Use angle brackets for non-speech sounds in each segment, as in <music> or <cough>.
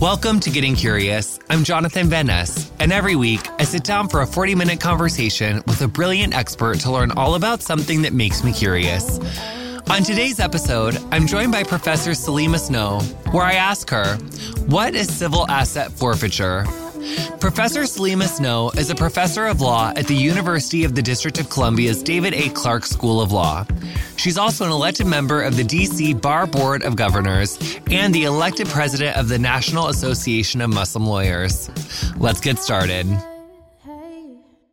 Welcome to Getting Curious. I'm Jonathan Van Ness, and every week I sit down for a 40 minute conversation with a brilliant expert to learn all about something that makes me curious. On today's episode, I'm joined by Professor Salima Snow, where I ask her, What is civil asset forfeiture? Professor Salima Snow is a professor of law at the University of the District of Columbia's David A. Clarke School of Law. She's also an elected member of the DC Bar Board of Governors and the elected president of the National Association of Muslim Lawyers. Let's get started.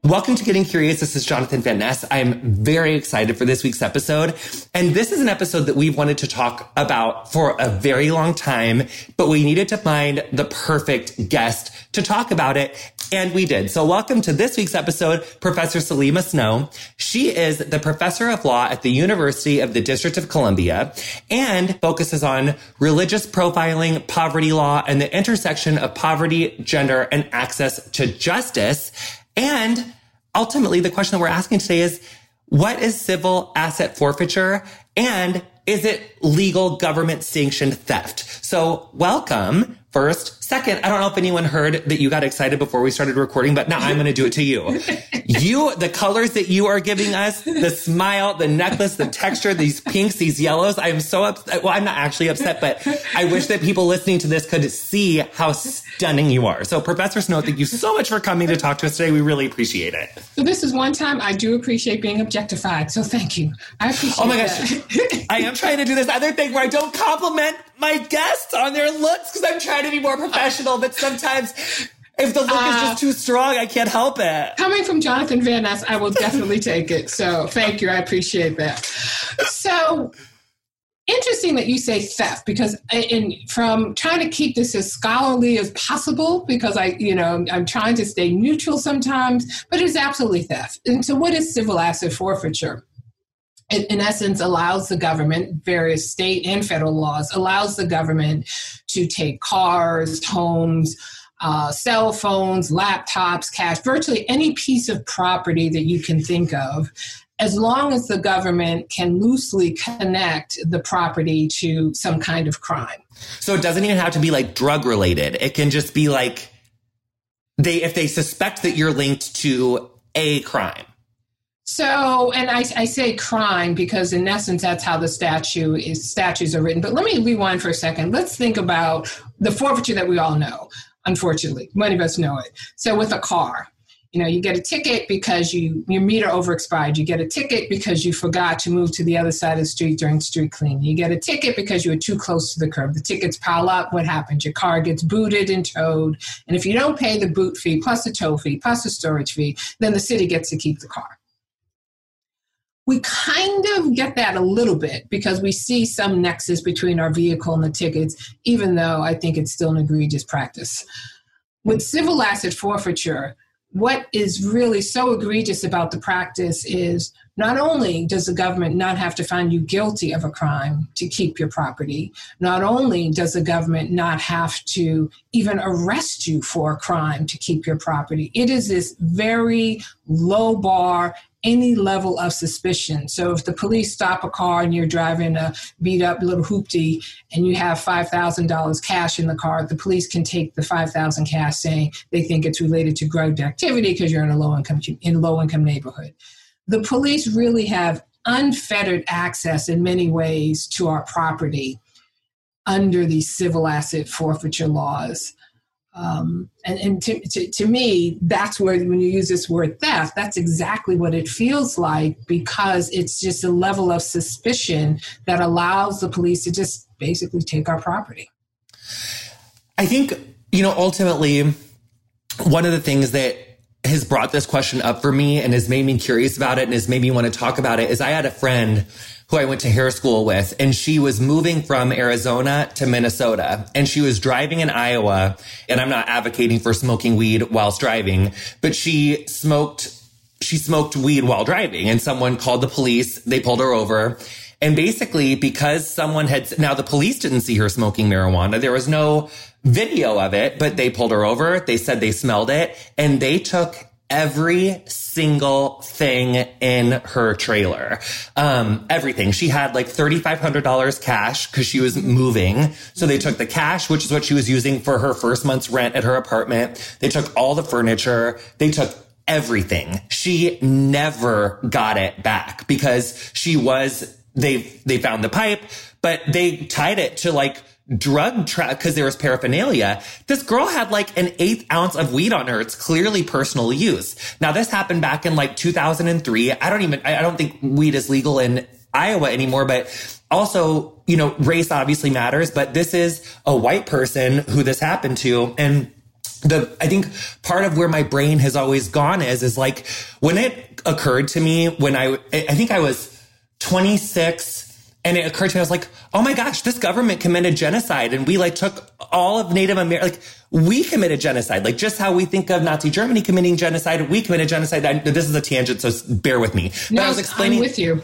Welcome to Getting Curious. This is Jonathan Van Ness. I'm very excited for this week's episode. And this is an episode that we've wanted to talk about for a very long time, but we needed to find the perfect guest to talk about it. And we did. So welcome to this week's episode, Professor Salima Snow. She is the professor of law at the University of the District of Columbia and focuses on religious profiling, poverty law, and the intersection of poverty, gender, and access to justice. And ultimately, the question that we're asking today is, what is civil asset forfeiture? And is it legal government sanctioned theft? So welcome first. Second, I don't know if anyone heard that you got excited before we started recording, but now I'm going to do it to you. <laughs> you, the colors that you are giving us, the smile, the necklace, the texture, these pinks, these yellows. I am so upset. Well, I'm not actually upset, but I wish that people listening to this could see how stunning you are. So Professor Snow, thank you so much for coming to talk to us today. We really appreciate it. So this is one time I do appreciate being objectified. So thank you. I appreciate Oh my gosh. <laughs> I am trying to do this other thing where I don't compliment my guests on their looks because I'm trying to be more professional, but sometimes if the look uh, is just too strong, I can't help it. Coming from Jonathan Van Ness, I will definitely <laughs> take it. So thank you. I appreciate that. So interesting that you say theft because in from trying to keep this as scholarly as possible because I, you know, I'm trying to stay neutral sometimes, but it's absolutely theft. And so what is civil asset forfeiture? In essence allows the government various state and federal laws allows the government to take cars homes uh, cell phones laptops cash virtually any piece of property that you can think of as long as the government can loosely connect the property to some kind of crime. So it doesn't even have to be like drug related it can just be like they if they suspect that you're linked to a crime so, and I, I, say crime because in essence that's how the statute is statutes are written. But let me rewind for a second. Let's think about the forfeiture that we all know. Unfortunately, many of us know it. So, with a car, you know, you get a ticket because you your meter overexpired. You get a ticket because you forgot to move to the other side of the street during street cleaning. You get a ticket because you were too close to the curb. The tickets pile up. What happens? Your car gets booted and towed. And if you don't pay the boot fee plus the tow fee plus the storage fee, then the city gets to keep the car we kind of get that a little bit because we see some nexus between our vehicle and the tickets, even though I think it's still an egregious practice. With civil asset forfeiture, what is really so egregious about the practice is not only does the government not have to find you guilty of a crime to keep your property, not only does the government not have to even arrest you for a crime to keep your property, it is this very low bar any level of suspicion. So if the police stop a car and you're driving a beat up little hoopty and you have $5,000 cash in the car, the police can take the 5,000 cash saying they think it's related to drug activity because you're in a low income in low income neighborhood. The police really have unfettered access in many ways to our property under these civil asset forfeiture laws. Um, and and to, to, to, me, that's where when you use this word theft, that's exactly what it feels like because it's just a level of suspicion that allows the police to just basically take our property. I think, you know, ultimately, one of the things that has brought this question up for me and has made me curious about it and has made me want to talk about it is I had a friend who I went to hair school with, and she was moving from Arizona to Minnesota, and she was driving in Iowa. And I'm not advocating for smoking weed whilst driving, but she smoked, she smoked weed while driving, and someone called the police. They pulled her over. And basically, because someone had, now the police didn't see her smoking marijuana. There was no video of it, but they pulled her over. They said they smelled it and they took every single thing in her trailer. Um, everything. She had like $3,500 cash because she was moving. So they took the cash, which is what she was using for her first month's rent at her apartment. They took all the furniture. They took everything. She never got it back because she was, they, they found the pipe, but they tied it to like, drug track because there was paraphernalia. This girl had like an eighth ounce of weed on her. It's clearly personal use. Now this happened back in like 2003. I don't even, I don't think weed is legal in Iowa anymore, but also, you know, race obviously matters, but this is a white person who this happened to. And the, I think part of where my brain has always gone is, is like when it occurred to me when I, I think I was 26 and it occurred to me, I was like, oh my gosh, this government committed genocide. And we like took all of Native America, like we committed genocide. Like just how we think of Nazi Germany committing genocide, we committed genocide. I, this is a tangent, so bear with me. But no, I was explaining I'm with you.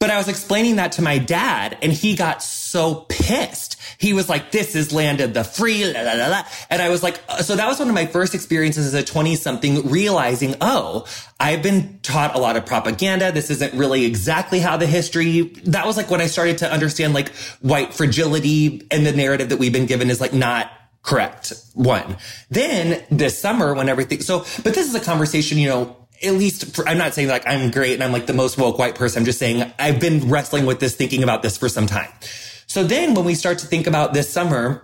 But I was explaining that to my dad and he got so pissed. He was like, this is landed the free, la, la, la, And I was like, uh, so that was one of my first experiences as a 20 something realizing, oh, I've been taught a lot of propaganda. This isn't really exactly how the history, that was like when I started to understand like white fragility and the narrative that we've been given is like not correct. One. Then this summer when everything, so, but this is a conversation, you know, at least for, I'm not saying like I'm great and I'm like the most woke white person. I'm just saying I've been wrestling with this, thinking about this for some time. So then when we start to think about this summer,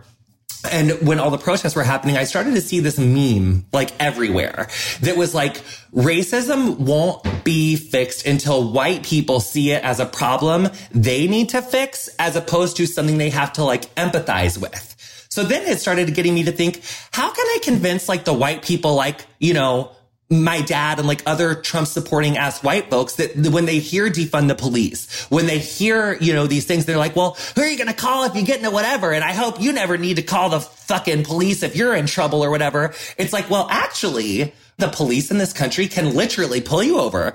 and when all the protests were happening, I started to see this meme like everywhere that was like, racism won't be fixed until white people see it as a problem they need to fix as opposed to something they have to like empathize with. So then it started getting me to think, how can I convince like the white people, like, you know, my dad and like other Trump supporting ass white folks that when they hear defund the police, when they hear, you know, these things, they're like, well, who are you going to call if you get into whatever? And I hope you never need to call the fucking police if you're in trouble or whatever. It's like, well, actually, the police in this country can literally pull you over.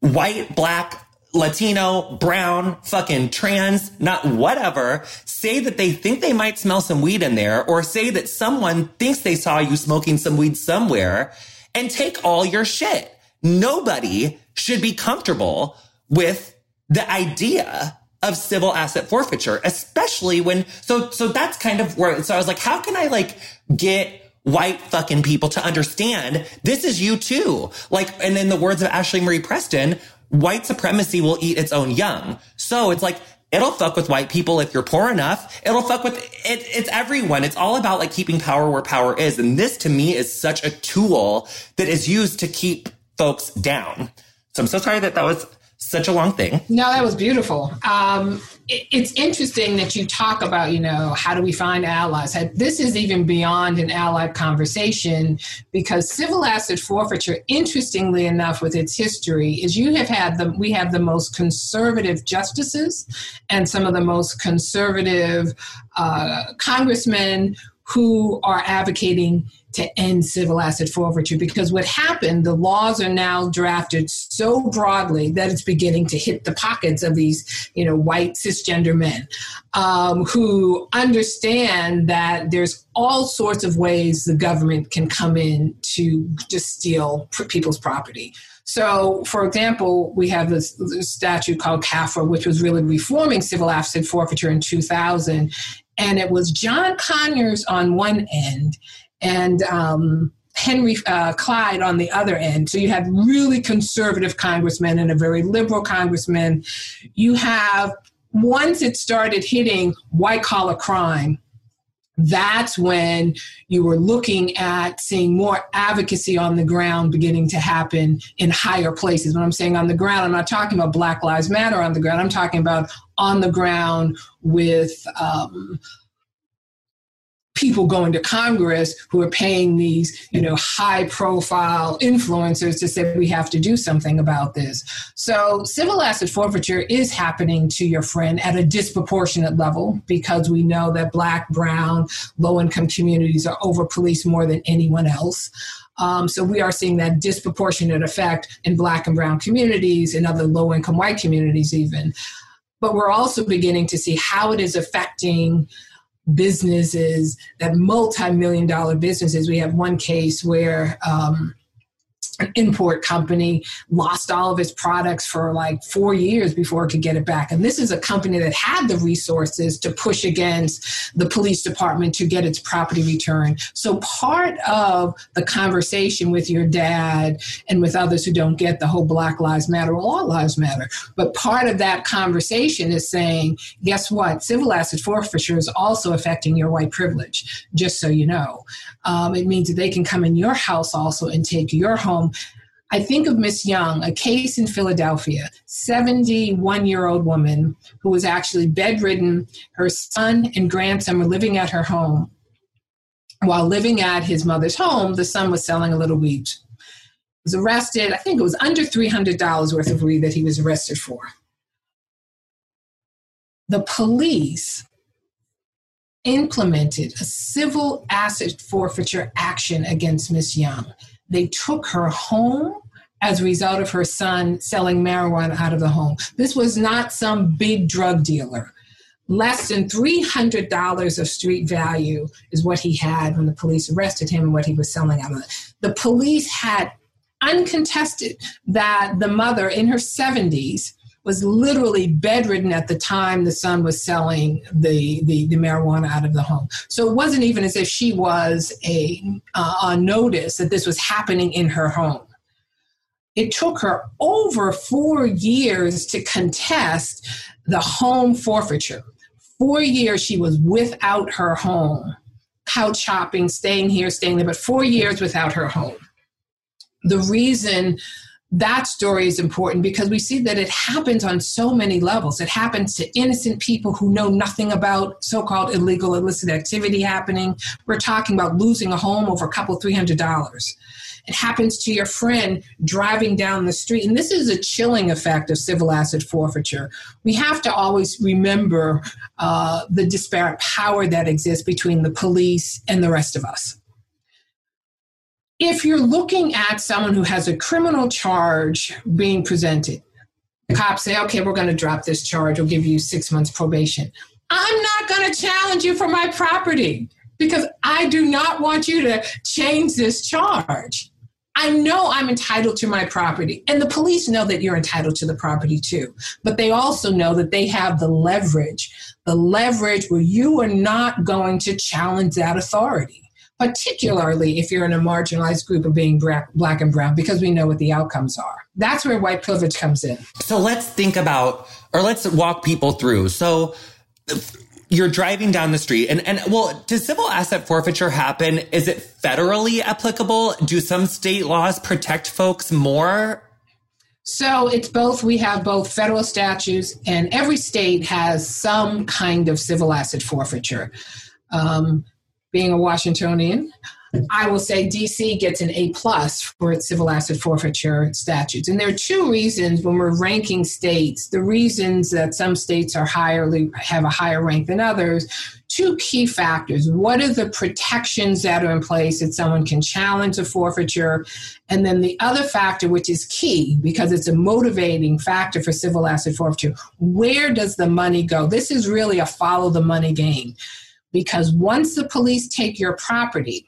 White, black, Latino, brown, fucking trans, not whatever, say that they think they might smell some weed in there or say that someone thinks they saw you smoking some weed somewhere and take all your shit. Nobody should be comfortable with the idea of civil asset forfeiture, especially when, so, so that's kind of where, so I was like, how can I like get white fucking people to understand this is you too? Like, and in the words of Ashley Marie Preston, white supremacy will eat its own young. So it's like, It'll fuck with white people if you're poor enough. It'll fuck with it. It's everyone. It's all about like keeping power where power is. And this to me is such a tool that is used to keep folks down. So I'm so sorry that that was such a long thing. No, that was beautiful. Um, it's interesting that you talk about, you know, how do we find allies? This is even beyond an allied conversation because civil asset forfeiture, interestingly enough, with its history, is you have had the we have the most conservative justices and some of the most conservative uh, congressmen who are advocating to end civil asset forfeiture because what happened, the laws are now drafted so broadly that it's beginning to hit the pockets of these, you know, white cisgender men um, who understand that there's all sorts of ways the government can come in to just steal people's property. So, for example, we have this, this statute called CAFA, which was really reforming civil asset forfeiture in 2000. And it was John Conyers on one end and um, Henry uh, Hyde on the other end. So you have really conservative congressmen and a very liberal congressman. You have, once it started hitting white collar crime, that's when you were looking at seeing more advocacy on the ground beginning to happen in higher places. When I'm saying on the ground, I'm not talking about Black Lives Matter on the ground. I'm talking about on the ground with um, people going to Congress who are paying these, you know, high profile influencers to say we have to do something about this. So civil asset forfeiture is happening to your friend at a disproportionate level because we know that black, brown, low income communities are over policed more than anyone else. Um, so we are seeing that disproportionate effect in black and brown communities and other low income white communities even. But we're also beginning to see how it is affecting businesses, that multi-million dollar businesses. We have one case where um, an import company lost all of its products for like four years before it could get it back. And this is a company that had the resources to push against the police department to get its property returned. So part of the conversation with your dad and with others who don't get the whole Black Lives Matter, all lives matter, but part of that conversation is saying, guess what? Civil asset forfeiture is also affecting your white privilege, just so you know. Um, it means that they can come in your house also and take your home I think of Miss Young, a case in Philadelphia, 71 year old woman who was actually bedridden. Her son and grandson were living at her home. While living at his mother's home, the son was selling a little weed. He was arrested. I think it was under $300 worth of weed that he was arrested for. The police implemented a civil asset forfeiture action against Miss Young. They took her home as a result of her son selling marijuana out of the home. This was not some big drug dealer. Less than $300 of street value is what he had when the police arrested him and what he was selling out of. The police had uncontested that the mother in her 70s was literally bedridden at the time the son was selling the, the, the, marijuana out of the home. So it wasn't even as if she was a, uh, on notice that this was happening in her home it took her over four years to contest the home forfeiture. Four years she was without her home, couch shopping, staying here, staying there, but four years without her home. The reason that story is important because we see that it happens on so many levels. It happens to innocent people who know nothing about so called illegal illicit activity happening. We're talking about losing a home over a couple, three hundred dollars. It happens to your friend driving down the street. And this is a chilling effect of civil asset forfeiture. We have to always remember uh, the disparate power that exists between the police and the rest of us. If you're looking at someone who has a criminal charge being presented, the cops say, okay, we're going to drop this charge, we'll give you six months probation. I'm not going to challenge you for my property because I do not want you to change this charge. I know I'm entitled to my property. And the police know that you're entitled to the property too. But they also know that they have the leverage, the leverage where you are not going to challenge that authority, particularly if you're in a marginalized group of being black and brown, because we know what the outcomes are. That's where white privilege comes in. So let's think about, or let's walk people through. So you're driving down the street and, and well, does civil asset forfeiture happen? Is it federally applicable? Do some state laws protect folks more? So it's both. We have both federal statutes, and every state has some kind of civil asset forfeiture. Um, being a Washingtonian, I will say DC gets an A plus for its civil asset forfeiture statutes. And there are two reasons when we're ranking states, the reasons that some states are higher have a higher rank than others, two key factors. What are the protections that are in place that someone can challenge a forfeiture? And then the other factor, which is key because it's a motivating factor for civil asset forfeiture, where does the money go? This is really a follow the money game because once the police take your property,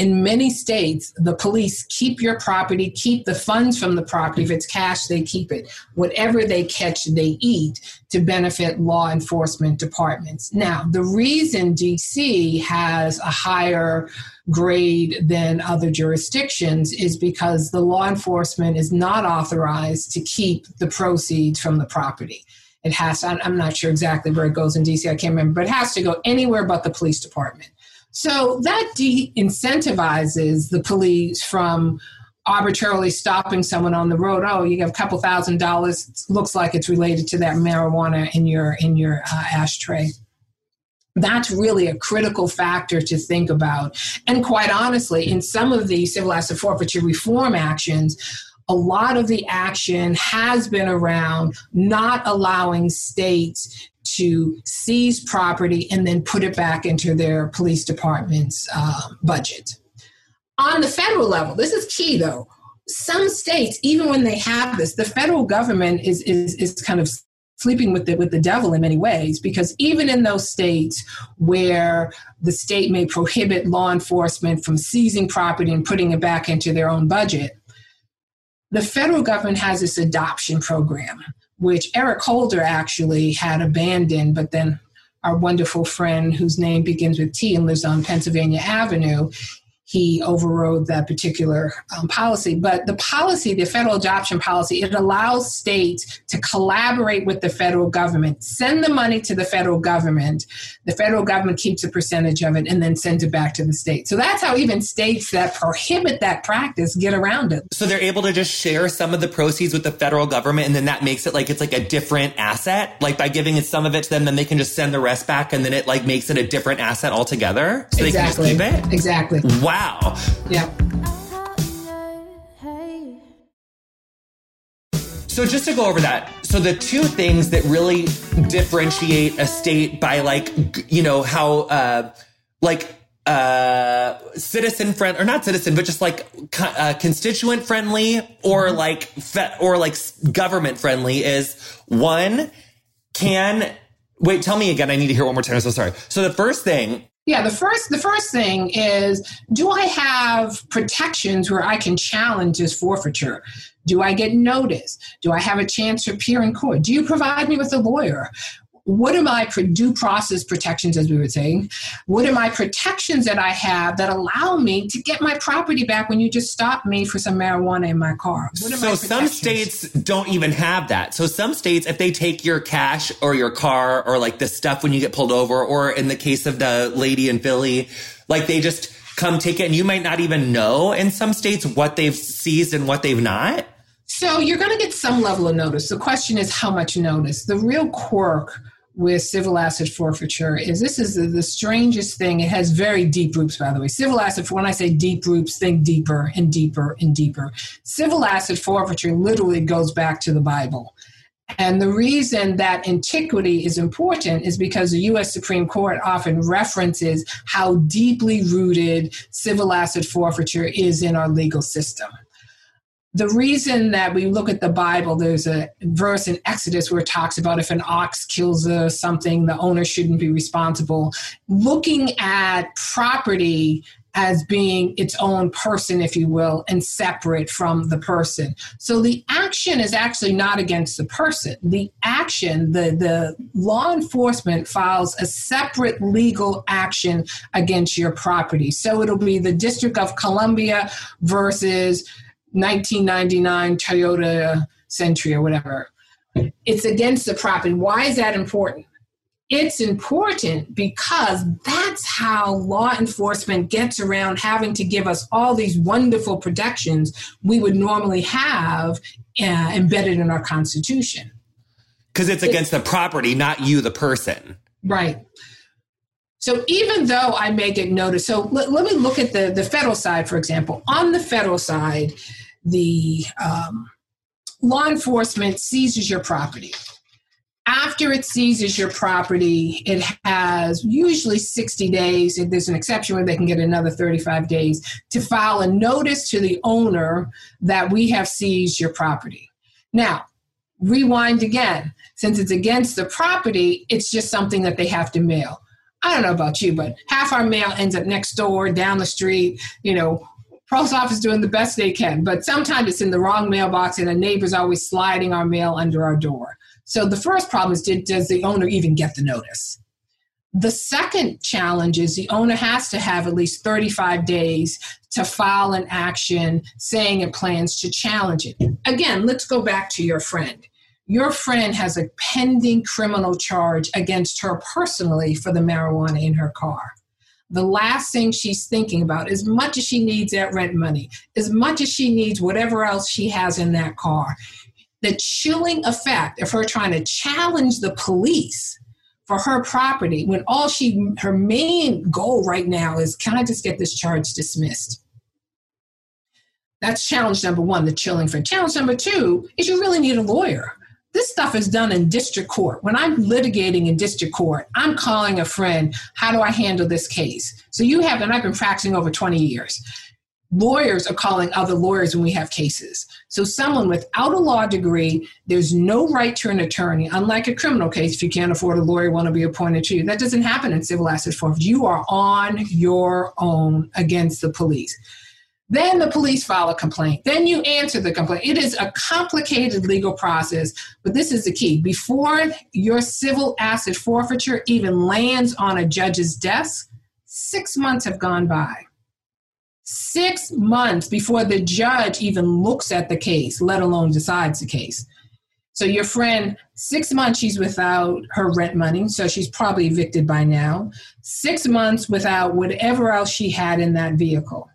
in many states, the police keep your property, keep the funds from the property. If it's cash, they keep it. Whatever they catch, they eat to benefit law enforcement departments. Now, the reason DC has a higher grade than other jurisdictions is because the law enforcement is not authorized to keep the proceeds from the property. It has, I'm not sure exactly where it goes in DC, I can't remember, but it has to go anywhere but the police department. So that de incentivizes the police from arbitrarily stopping someone on the road. Oh, you have a couple thousand dollars. looks like it's related to that marijuana in your in your uh, ashtray. That's really a critical factor to think about. And quite honestly, in some of the civil asset forfeiture reform actions, a lot of the action has been around not allowing states to seize property and then put it back into their police department's uh, budget. On the federal level, this is key though. Some states, even when they have this, the federal government is, is, is kind of sleeping with the, with the devil in many ways because even in those states where the state may prohibit law enforcement from seizing property and putting it back into their own budget, the federal government has this adoption program, which Eric Holder actually had abandoned, but then our wonderful friend whose name begins with T and lives on Pennsylvania Avenue, he overrode that particular um, policy. But the policy, the federal adoption policy, it allows states to collaborate with the federal government, send the money to the federal government. The federal government keeps a percentage of it and then sends it back to the state. So that's how even states that prohibit that practice get around it. So they're able to just share some of the proceeds with the federal government and then that makes it like it's like a different asset. Like by giving it some of it to them, then they can just send the rest back and then it like makes it a different asset altogether. So exactly. Exactly. Wow. Wow. Yeah. So just to go over that, so the two things that really differentiate a state by like, you know, how, uh, like, uh, citizen friend or not citizen, but just like uh, constituent friendly or mm-hmm. like fe- or like government friendly is one can wait. Tell me again. I need to hear one more time. I'm so sorry. So the first thing yeah, the first the first thing is do I have protections where I can challenge this forfeiture? Do I get notice? Do I have a chance to appear in court? Do you provide me with a lawyer? What are my due process protections, as we were saying? What are my protections that I have that allow me to get my property back when you just stop me for some marijuana in my car? so some states don't even have that. So some states, if they take your cash or your car or like the stuff when you get pulled over, or in the case of the lady in Philly, like they just come take it and you might not even know in some states what they've seized and what they've not. So you're going to get some level of notice. The question is how much notice. The real quirk with civil asset forfeiture is this is the, strangest thing. It has very deep roots, by the way. Civil asset, when I say deep roots, think deeper and deeper and deeper. Civil asset forfeiture literally goes back to the Bible. And the reason that antiquity is important is because the US Supreme Court often references how deeply rooted civil asset forfeiture is in our legal system the reason that we look at the Bible, there's a verse in Exodus where it talks about if an ox kills a, something, the owner shouldn't be responsible. Looking at property as being its own person, if you will, and separate from the person. So the action is actually not against the person. The action, the, the law enforcement files a separate legal action against your property. So it'll be the District of Columbia versus 1999 Toyota Century or whatever. It's against the property. Why is that important? It's important because that's how law enforcement gets around having to give us all these wonderful protections we would normally have uh, embedded in our Constitution. Because it's against the property, not you, the person. Right. So even though I may get notice, so let, let me look at the, the federal side, for example. On the federal side, the um, law enforcement seizes your property. After it seizes your property, it has usually 60 days. If there's an exception where they can get another 35 days to file a notice to the owner that we have seized your property. Now, rewind again. Since it's against the property, it's just something that they have to mail. I don't know about you, but half our mail ends up next door, down the street, you know, post office doing the best they can, but sometimes it's in the wrong mailbox and a neighbor's always sliding our mail under our door. So the first problem is did, does the owner even get the notice? The second challenge is the owner has to have at least 35 days to file an action saying it plans to challenge it. Again, let's go back to your friend. Your friend has a pending criminal charge against her personally for the marijuana in her car. The last thing she's thinking about, as much as she needs that rent money, as much as she needs whatever else she has in that car, the chilling effect of her trying to challenge the police for her property when all she her main goal right now is can I just get this charge dismissed? That's challenge number one, the chilling for challenge number two is you really need a lawyer this stuff is done in district court. When I'm litigating in district court, I'm calling a friend, how do I handle this case? So you have, and I've been practicing over 20 years. Lawyers are calling other lawyers when we have cases. So someone without a law degree, there's no right to an attorney. Unlike a criminal case, if you can't afford a lawyer, want to be appointed to you. That doesn't happen in civil asset forfeiture. You are on your own against the police. Then the police file a complaint. Then you answer the complaint. It is a complicated legal process, but this is the key. Before your civil asset forfeiture even lands on a judge's desk, six months have gone by. Six months before the judge even looks at the case, let alone decides the case. So your friend, six months she's without her rent money, so she's probably evicted by now. Six months without whatever else she had in that vehicle.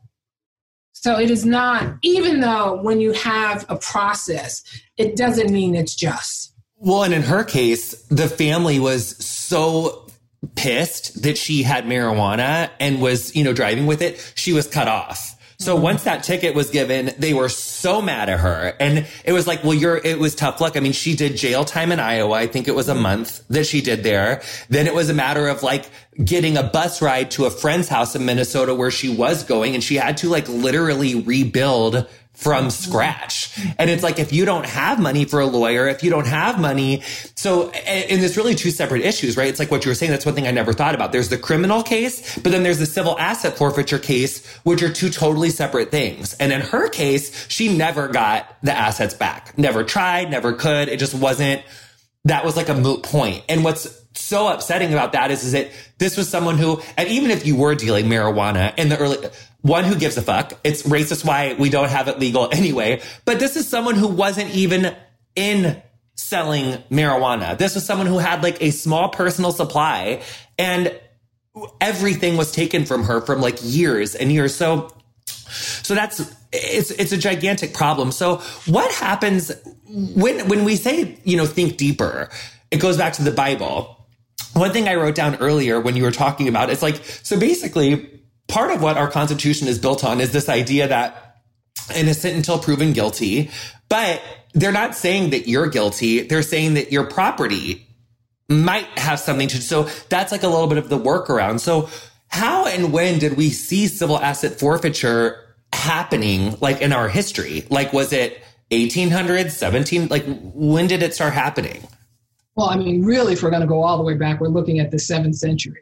So it is not, even though when you have a process, it doesn't mean it's just. Well, and in her case, the family was so pissed that she had marijuana and was, you know, driving with it, she was cut off. So mm-hmm. once that ticket was given, they were so mad at her. And it was like, well, you're, it was tough luck. I mean, she did jail time in Iowa. I think it was a month that she did there. Then it was a matter of like getting a bus ride to a friend's house in Minnesota where she was going and she had to like literally rebuild from mm-hmm. scratch. And it's like, if you don't have money for a lawyer, if you don't have money, so, and there's really two separate issues, right? It's like what you were saying. That's one thing I never thought about. There's the criminal case, but then there's the civil asset forfeiture case, which are two totally separate things. And in her case, she never got the assets back, never tried, never could. It just wasn't, that was like a moot point. And what's so upsetting about that is, is that this was someone who, and even if you were dealing marijuana in the early, one who gives a fuck. It's racist why we don't have it legal anyway. But this is someone who wasn't even in selling marijuana. This was someone who had like a small personal supply and everything was taken from her from like years and years. So, so that's, it's, it's a gigantic problem. So what happens when, when we say, you know, think deeper, it goes back to the Bible. One thing I wrote down earlier when you were talking about, it's like, so basically part of what our Constitution is built on is this idea that innocent until proven guilty, but they're not saying that you're guilty. They're saying that your property might have something to, so that's like a little bit of the workaround. So how and when did we see civil asset forfeiture happening like in our history? Like, was it 1800s, 17? Like, when did it start happening? Well, I mean, really, if we're going to go all the way back, we're looking at the seventh century.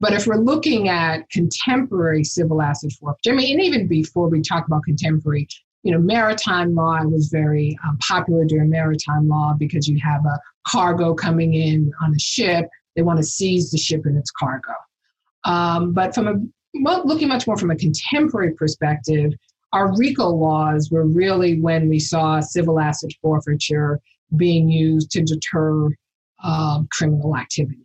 But if we're looking at contemporary civil asset forfeiture, I mean, and even before we talk about contemporary, you know, maritime law was very um, popular during maritime law because you have a cargo coming in on a ship. They want to seize the ship and its cargo. Um, but from a well, looking much more from a contemporary perspective, our RICO laws were really when we saw civil asset forfeiture being used to deter um, criminal activity.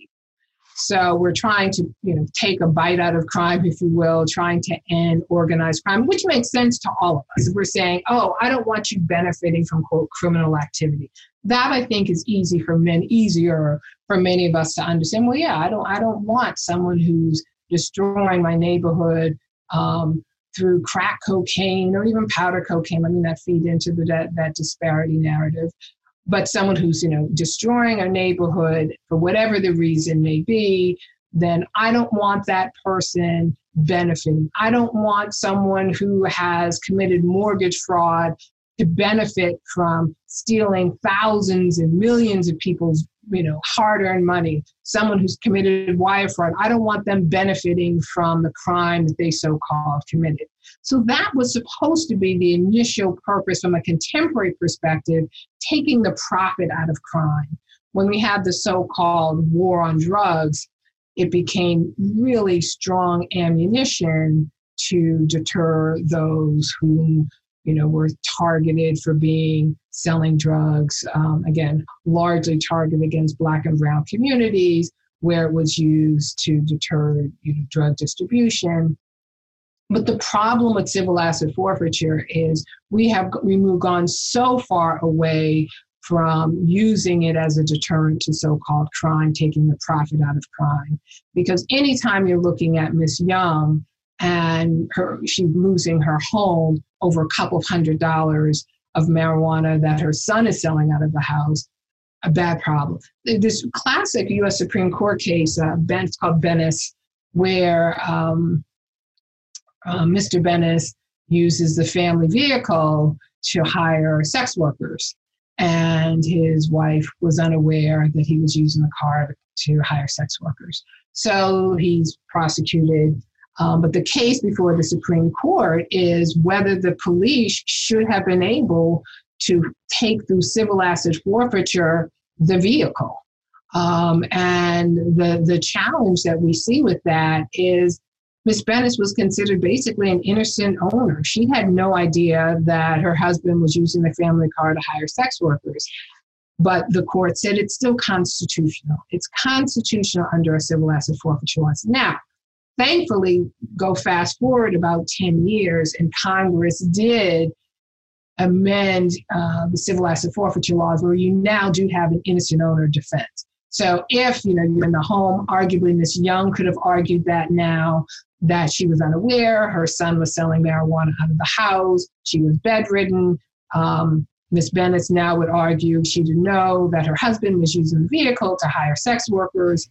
So we're trying to, you know, take a bite out of crime, if you will, trying to end organized crime, which makes sense to all of us. We're saying, oh, I don't want you benefiting from quote criminal activity. That I think is easy for men, easier for many of us to understand. Well, yeah, I don't I don't want someone who's destroying my neighborhood um, through crack cocaine or even powder cocaine. I mean, that feed into the, that, that disparity narrative but someone who's you know destroying a neighborhood for whatever the reason may be then i don't want that person benefiting. I don't want someone who has committed mortgage fraud to benefit from stealing thousands and millions of people's you know hard-earned money someone who's committed wire fraud i don't want them benefiting from the crime that they so-called committed so that was supposed to be the initial purpose from a contemporary perspective, taking the profit out of crime. When we had the so called war on drugs, it became really strong ammunition to deter those who you know were targeted for being selling drugs um, again largely targeted against black and brown communities where it was used to deter you know, drug distribution but the problem with civil asset forfeiture is we have we've gone so far away from using it as a deterrent to so-called crime, taking the profit out of crime. Because anytime you're looking at Miss Young and her she's losing her home over a couple of hundred dollars of marijuana that her son is selling out of the house, a bad problem. This classic U.S. Supreme Court case, uh, ben, it's called Bennis, where um, uh, Mr. Bennis uses the family vehicle to hire sex workers. And his wife was unaware that he was using the car to hire sex workers. So he's prosecuted Um, but the case before the Supreme Court is whether the police should have been able to take through civil asset forfeiture the vehicle. Um, and the, the challenge that we see with that is Miss Bennis was considered basically an innocent owner. She had no idea that her husband was using the family car to hire sex workers. But the court said it's still constitutional. It's constitutional under a civil asset forfeiture law. Now, thankfully, go fast forward about 10 years, and Congress did amend uh, the civil asset forfeiture laws where you now do have an innocent owner defense. So if you know you're in the home, arguably Miss Young could have argued that now that she was unaware, her son was selling marijuana out of the house, she was bedridden. Um, Miss Bennis now would argue she didn't know that her husband was using the vehicle to hire sex workers.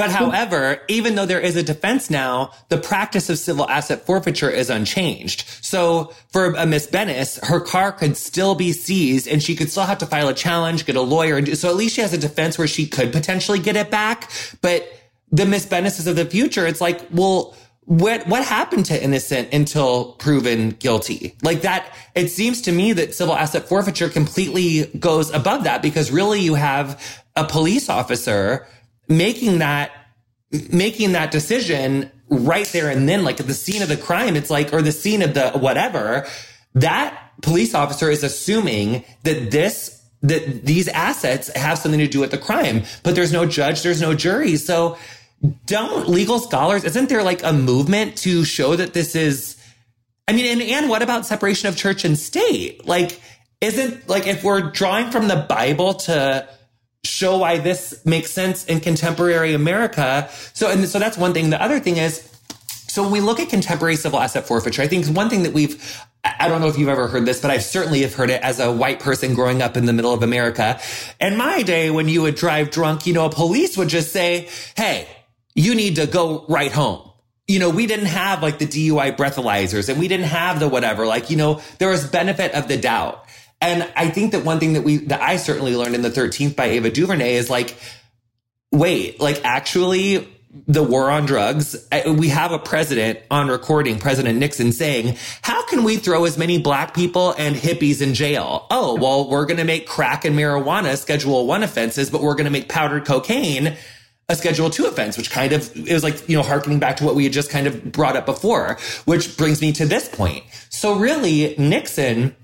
But however, even though there is a defense now, the practice of civil asset forfeiture is unchanged. So for a Miss Bennis, her car could still be seized and she could still have to file a challenge, get a lawyer. And do, so at least she has a defense where she could potentially get it back. But the Miss Bennises of the future, it's like, well, what what happened to innocent until proven guilty like that it seems to me that civil asset forfeiture completely goes above that because really you have a police officer making that making that decision right there and then like at the scene of the crime it's like or the scene of the whatever that police officer is assuming that this that these assets have something to do with the crime but there's no judge there's no jury so don't legal scholars, isn't there like a movement to show that this is, I mean, and, and what about separation of church and state? Like, isn't like if we're drawing from the Bible to show why this makes sense in contemporary America. So, and so that's one thing. The other thing is, so when we look at contemporary civil asset forfeiture, I think one thing that we've, I don't know if you've ever heard this, but I certainly have heard it as a white person growing up in the middle of America. In my day, when you would drive drunk, you know, a police would just say, Hey, you need to go right home. You know, we didn't have like the DUI breathalyzers and we didn't have the whatever. Like, you know, there was benefit of the doubt. And I think that one thing that we, that I certainly learned in the 13th by Ava DuVernay is like, wait, like actually the war on drugs, we have a president on recording, President Nixon saying, how can we throw as many black people and hippies in jail? Oh, well, we're going to make crack and marijuana schedule one offenses, but we're going to make powdered cocaine a schedule two offense, which kind of it was like, you know, harkening back to what we had just kind of brought up before, which brings me to this point. So really, Nixon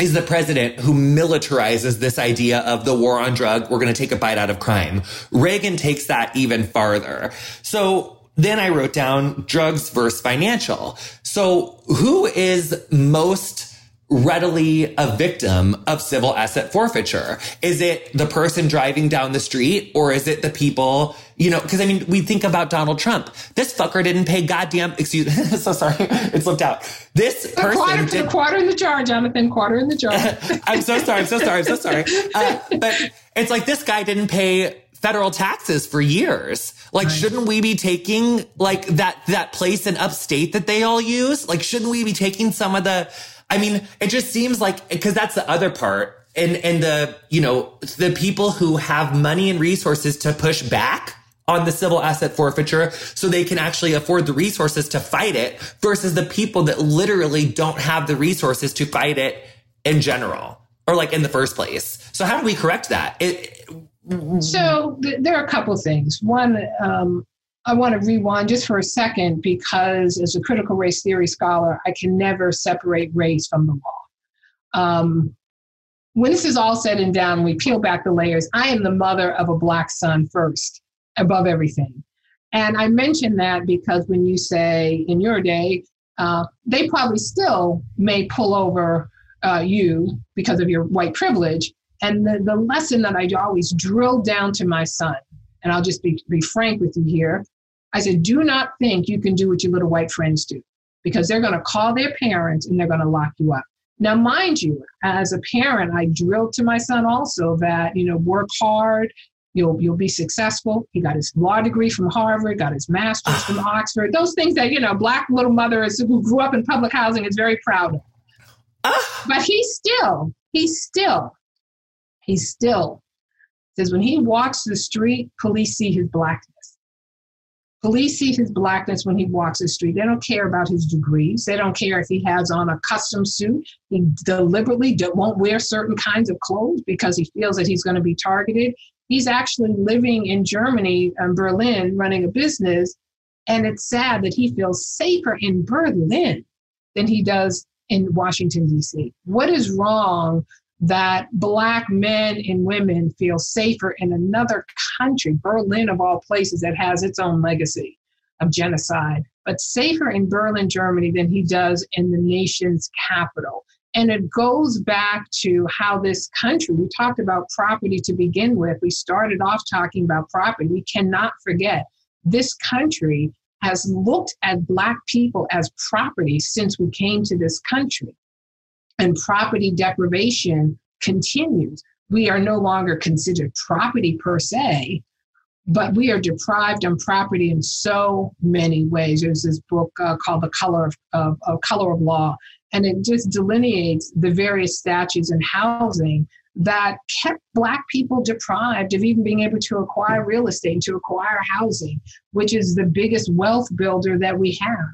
is the president who militarizes this idea of the war on drug. We're going to take a bite out of crime. Reagan takes that even farther. So then I wrote down drugs versus financial. So who is most readily a victim of civil asset forfeiture? Is it the person driving down the street or is it the people, you know, cause I mean, we think about Donald Trump. This fucker didn't pay goddamn, excuse me, <laughs> so sorry, it slipped out. This person quarter, did, quarter in the jar, Jonathan, quarter in the jar. <laughs> I'm so sorry, I'm so sorry, I'm so sorry. <laughs> Uh, but it's like this guy didn't pay federal taxes for years. Like, right. shouldn't we be taking like that, that place in upstate that they all use? Like, shouldn't we be taking some of the, I mean, it just seems like, cause that's the other part. And, and the, you know, the people who have money and resources to push back on the civil asset forfeiture so they can actually afford the resources to fight it versus the people that literally don't have the resources to fight it in general or like in the first place. So how do we correct that? It, so th- there are a couple things. One, um, I want to rewind just for a second because, as a critical race theory scholar, I can never separate race from the law. Um, when this is all said and done, we peel back the layers. I am the mother of a black son first, above everything. And I mention that because when you say in your day, uh, they probably still may pull over uh, you because of your white privilege. And the, the lesson that I always drill down to my son and I'll just be, be frank with you here. I said, do not think you can do what your little white friends do because they're going to call their parents and they're going to lock you up. Now, mind you, as a parent, I drilled to my son also that, you know, work hard, you'll, you'll be successful. He got his law degree from Harvard, got his master's from <sighs> Oxford, those things that, you know, black little mothers who grew up in public housing is very proud of. Ah. But he still, he still, he still says when he walks the street, police see his blackness. Police see his blackness when he walks the street. They don't care about his degrees. They don't care if he has on a custom suit. He deliberately won't wear certain kinds of clothes because he feels that he's going to be targeted. He's actually living in Germany, um, Berlin, running a business. And it's sad that he feels safer in Berlin than he does in Washington, D.C. What is wrong that black men and women feel safer in another country, Berlin of all places, that has its own legacy of genocide, but safer in Berlin, Germany than he does in the nation's capital. And it goes back to how this country, we talked about property to begin with. We started off talking about property. We cannot forget this country has looked at Black people as property since we came to this country and property deprivation continues. We are no longer considered property per se, but we are deprived on property in so many ways. There's this book uh, called The Color of, of, of Color of Law, and it just delineates the various statutes in housing that kept Black people deprived of even being able to acquire real estate, to acquire housing, which is the biggest wealth builder that we have.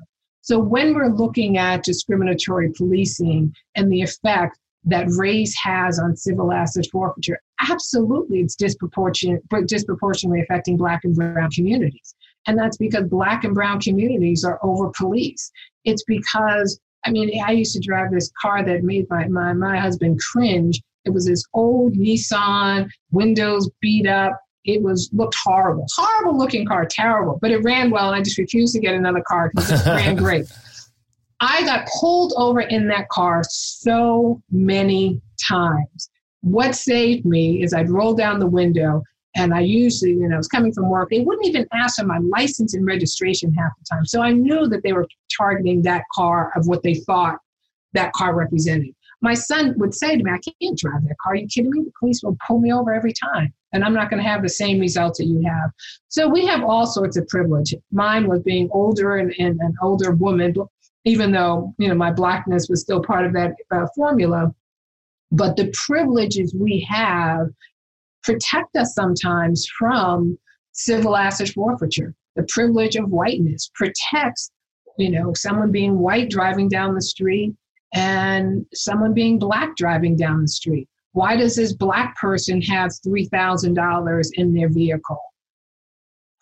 So when we're looking at discriminatory policing and the effect that race has on civil asset forfeiture, absolutely it's disproportionate, disproportionately affecting black and brown communities. And that's because black and brown communities are over policed. It's because, I mean, I used to drive this car that made my, my, my husband cringe. It was this old Nissan, windows beat up, it was looked horrible, horrible looking car, terrible, but it ran well. And I just refused to get another car because it <laughs> ran great. I got pulled over in that car so many times. What saved me is I'd roll down the window and I usually, you know, I was coming from work. They wouldn't even ask for my license and registration half the time. So I knew that they were targeting that car of what they thought that car represented. My son would say to me, I can't drive that car. Are you kidding me? The police will pull me over every time and I'm not going to have the same results that you have. So we have all sorts of privilege. Mine was being older and, and an older woman, even though you know my blackness was still part of that uh, formula. But the privileges we have protect us sometimes from civil asset forfeiture. The privilege of whiteness protects, you know, someone being white driving down the street and someone being black driving down the street. Why does this black person have $3,000 in their vehicle?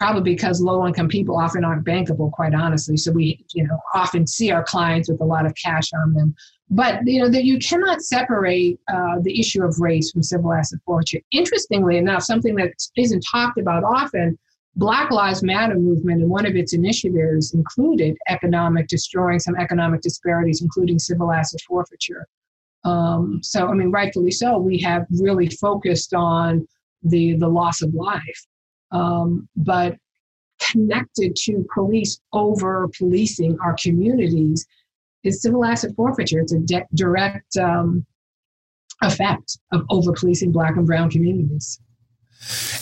Probably because low income people often aren't bankable, quite honestly. So we, you know, often see our clients with a lot of cash on them. But you know that you cannot separate uh, the issue of race from civil asset forfeiture. Interestingly enough, something that isn't talked about often, Black Lives Matter movement and one of its initiatives included economic destroying some economic disparities, including civil asset forfeiture. Um, so, I mean, rightfully so, we have really focused on the, the loss of life. Um, but connected to police over policing our communities is civil asset forfeiture. It's a de- direct um, effect of over policing black and brown communities.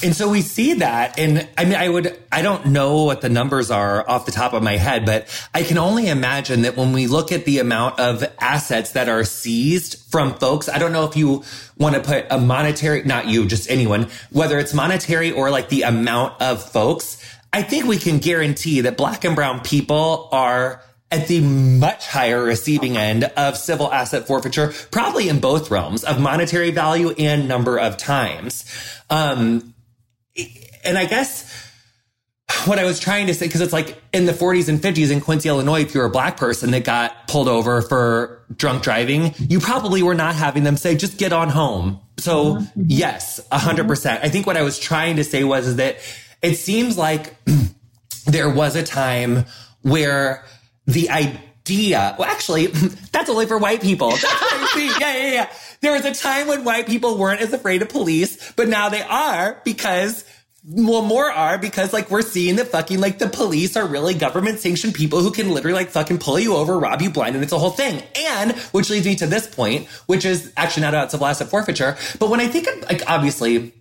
And so we see that. And I mean, I would, I don't know what the numbers are off the top of my head, but I can only imagine that when we look at the amount of assets that are seized from folks, I don't know if you want to put a monetary, not you, just anyone, whether it's monetary or like the amount of folks. I think we can guarantee that black and brown people are at the much higher receiving end of civil asset forfeiture, probably in both realms of monetary value and number of times. Um, and I guess what I was trying to say, because it's like in the 40s and 50s in Quincy, Illinois, if you're a black person that got pulled over for drunk driving, you probably were not having them say, just get on home. So mm-hmm. yes, a hundred percent. I think what I was trying to say was that it seems like <clears throat> there was a time where the idea, well, actually, <laughs> that's only for white people. That's yeah, yeah, yeah. There was a time when white people weren't as afraid of police, but now they are because well, more are because like we're seeing that fucking like the police are really government sanctioned people who can literally like fucking pull you over, rob you blind, and it's a whole thing. And which leads me to this point, which is actually not about civil asset forfeiture. But when I think of like obviously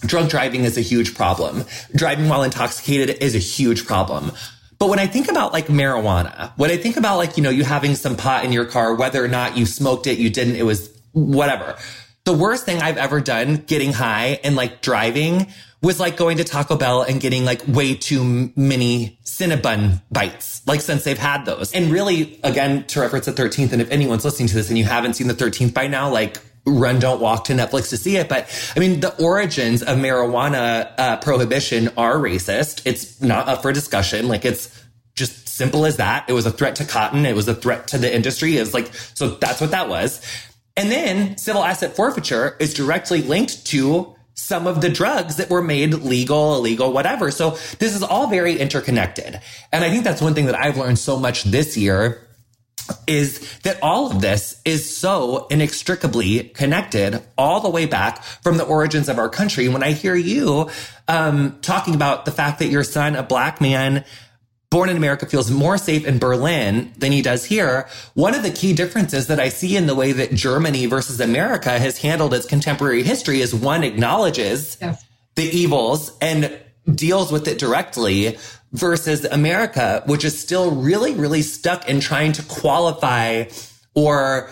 drunk driving is a huge problem. Driving while intoxicated is a huge problem. But when I think about like marijuana, when I think about like, you know, you having some pot in your car, whether or not you smoked it, you didn't, it was whatever. The worst thing I've ever done getting high and like driving was like going to Taco Bell and getting like way too many Cinnabon bites, like since they've had those. And really, again, to reference the 13th, and if anyone's listening to this and you haven't seen the 13th by now, like run, don't walk to Netflix to see it. But I mean, the origins of marijuana uh, prohibition are racist. It's not up for discussion. Like it's just simple as that. It was a threat to cotton. It was a threat to the industry. It was like, so that's what that was. And then civil asset forfeiture is directly linked to some of the drugs that were made legal, illegal, whatever. So this is all very interconnected. And I think that's one thing that I've learned so much this year is that all of this is so inextricably connected all the way back from the origins of our country. When I hear you um, talking about the fact that your son, a black man, born in America feels more safe in Berlin than he does here. One of the key differences that I see in the way that Germany versus America has handled its contemporary history is one acknowledges yes. the evils and deals with it directly versus America, which is still really, really stuck in trying to qualify or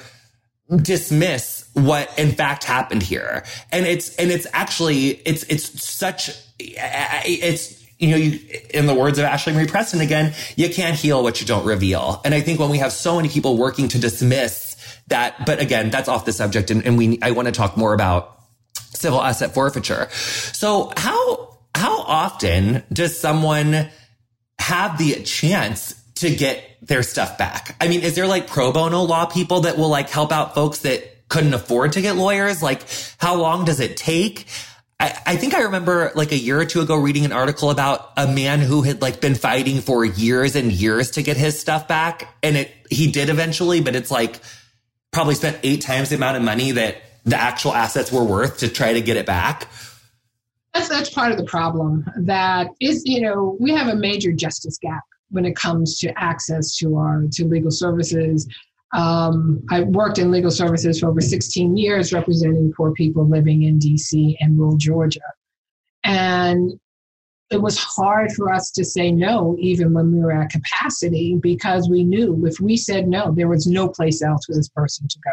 dismiss what in fact happened here. And it's, and it's actually, it's, it's such, it's, you know, you, in the words of Ashley Marie Preston again, you can't heal what you don't reveal. And I think when we have so many people working to dismiss that, but again, that's off the subject. And, and we, I want to talk more about civil asset forfeiture. So how, how often does someone have the chance to get their stuff back? I mean, is there like pro bono law people that will like help out folks that couldn't afford to get lawyers? Like, how long does it take? I, I think I remember like a year or two ago reading an article about a man who had like been fighting for years and years to get his stuff back. And it, he did eventually, but it's like probably spent eight times the amount of money that the actual assets were worth to try to get it back. That's, that's part of the problem that is, you know, we have a major justice gap when it comes to access to our to legal services um, I worked in legal services for over 16 years, representing poor people living in DC and rural Georgia. And it was hard for us to say no, even when we were at capacity, because we knew if we said no, there was no place else for this person to go.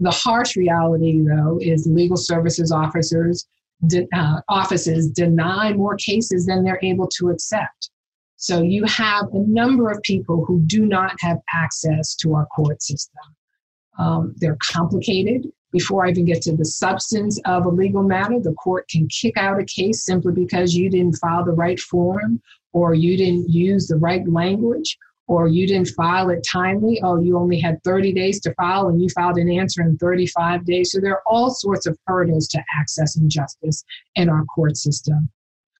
The harsh reality, though, is legal services officers de- uh, offices deny more cases than they're able to accept. So you have a number of people who do not have access to our court system. Um, they're complicated. Before I even get to the substance of a legal matter, the court can kick out a case simply because you didn't file the right form or you didn't use the right language or you didn't file it timely. Oh, you only had 30 days to file and you filed an answer in 35 days. So there are all sorts of hurdles to accessing justice in our court system.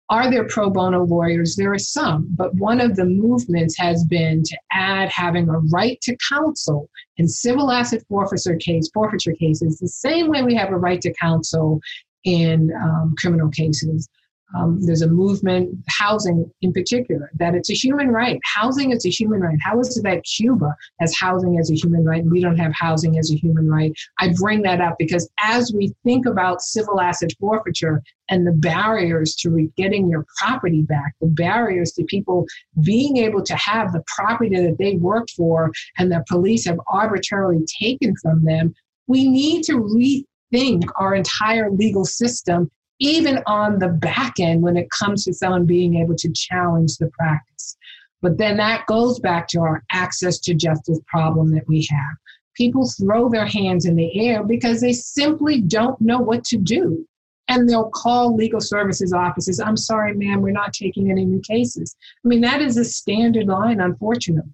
Are there pro bono lawyers? There are some, but one of the movements has been to add having a right to counsel in civil asset forfeiture case forfeiture cases, the same way we have a right to counsel in um, criminal cases. Um, there's a movement, housing in particular, that it's a human right. Housing is a human right. How is it that Cuba has housing as a human right and we don't have housing as a human right? I bring that up because as we think about civil asset forfeiture and the barriers to getting your property back, the barriers to people being able to have the property that they worked for and that police have arbitrarily taken from them, we need to rethink our entire legal system even on the back end when it comes to someone being able to challenge the practice. But then that goes back to our access to justice problem that we have. People throw their hands in the air because they simply don't know what to do. And they'll call legal services offices, I'm sorry, ma'am, we're not taking any new cases. I mean, that is a standard line, unfortunately.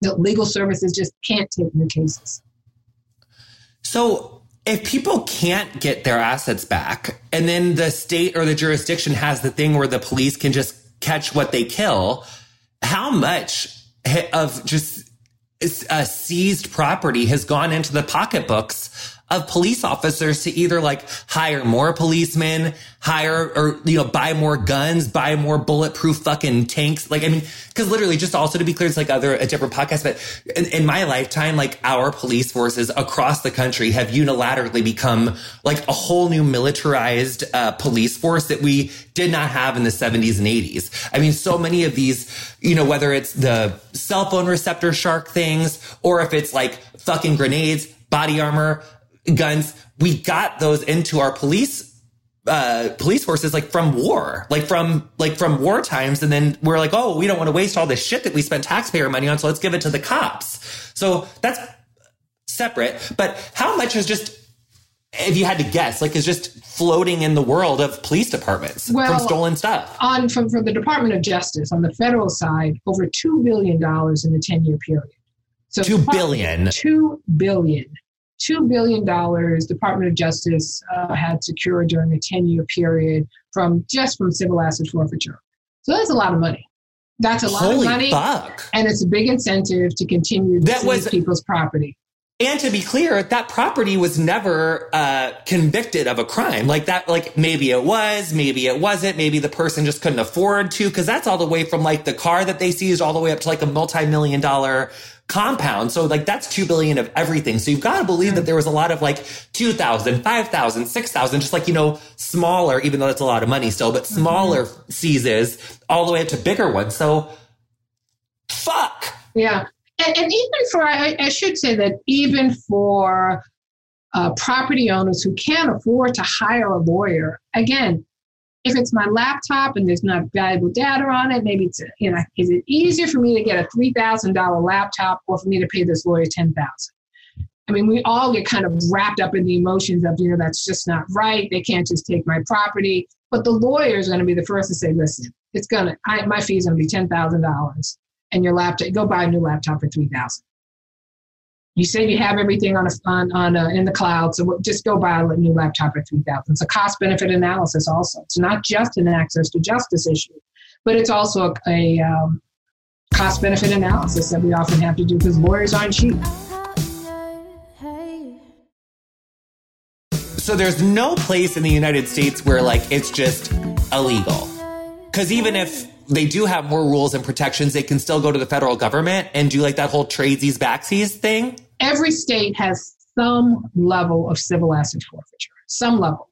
That legal services just can't take new cases. So if people can't get their assets back and then the state or the jurisdiction has the thing where the police can just catch what they kill, how much of just seized property has gone into the pocketbooks of police officers to either like hire more policemen, hire or, you know, buy more guns, buy more bulletproof fucking tanks. Like, I mean, cause literally just also to be clear, it's like other, a different podcast, but in, in my lifetime, like our police forces across the country have unilaterally become like a whole new militarized, uh, police force that we did not have in the 70s and 80s. I mean, so many of these, you know, whether it's the cell phone receptor shark things or if it's like fucking grenades, body armor, guns. We got those into our police uh, police forces like from war, like from like from war times, and then we're like, oh, we don't want to waste all this shit that we spent taxpayer money on, so let's give it to the cops. So that's separate. But how much is just if you had to guess, like is just floating in the world of police departments well, from stolen stuff? On from, from the Department of Justice on the federal side, over two billion dollars in a ten year period. So two billion. Two billion. $2 billion Department of Justice uh, had secured during a 10 year period from just from civil asset forfeiture. So that's a lot of money. That's a lot Holy of money. Fuck. And it's a big incentive to continue to that was, people's property. And to be clear, that property was never uh, convicted of a crime. Like that, like maybe it was, maybe it wasn't, maybe the person just couldn't afford to, because that's all the way from like the car that they seized all the way up to like a multi-million dollar compound. So like that's 2 billion of everything. So you've got to believe that there was a lot of like 2,000, 5,000, 6,000, just like, you know, smaller, even though that's a lot of money still, but smaller mm-hmm. seizes all the way up to bigger ones. So fuck. Yeah. And, and even for, I, I, should say that even for uh, property owners who can't afford to hire a lawyer, again, if it's my laptop and there's not valuable data on it, maybe it's, you know, is it easier for me to get a $3,000 laptop or for me to pay this lawyer 10000 I mean, we all get kind of wrapped up in the emotions of, you know, that's just not right. They can't just take my property. But the lawyer is going to be the first to say, listen, it's going to, my fee is going to be $10,000 and your laptop, go buy a new laptop for 3000 you say you have everything on a, on, on a, in the cloud, so just go buy a new laptop at 3000 It's a cost benefit analysis also. It's not just an access to justice issue, but it's also a, a um, cost benefit analysis that we often have to do because lawyers aren't cheap. So there's no place in the United States where like it's just illegal. Because even if they do have more rules and protections, they can still go to the federal government and do like that whole tradesies backsies thing every state has some level of civil asset forfeiture, some level.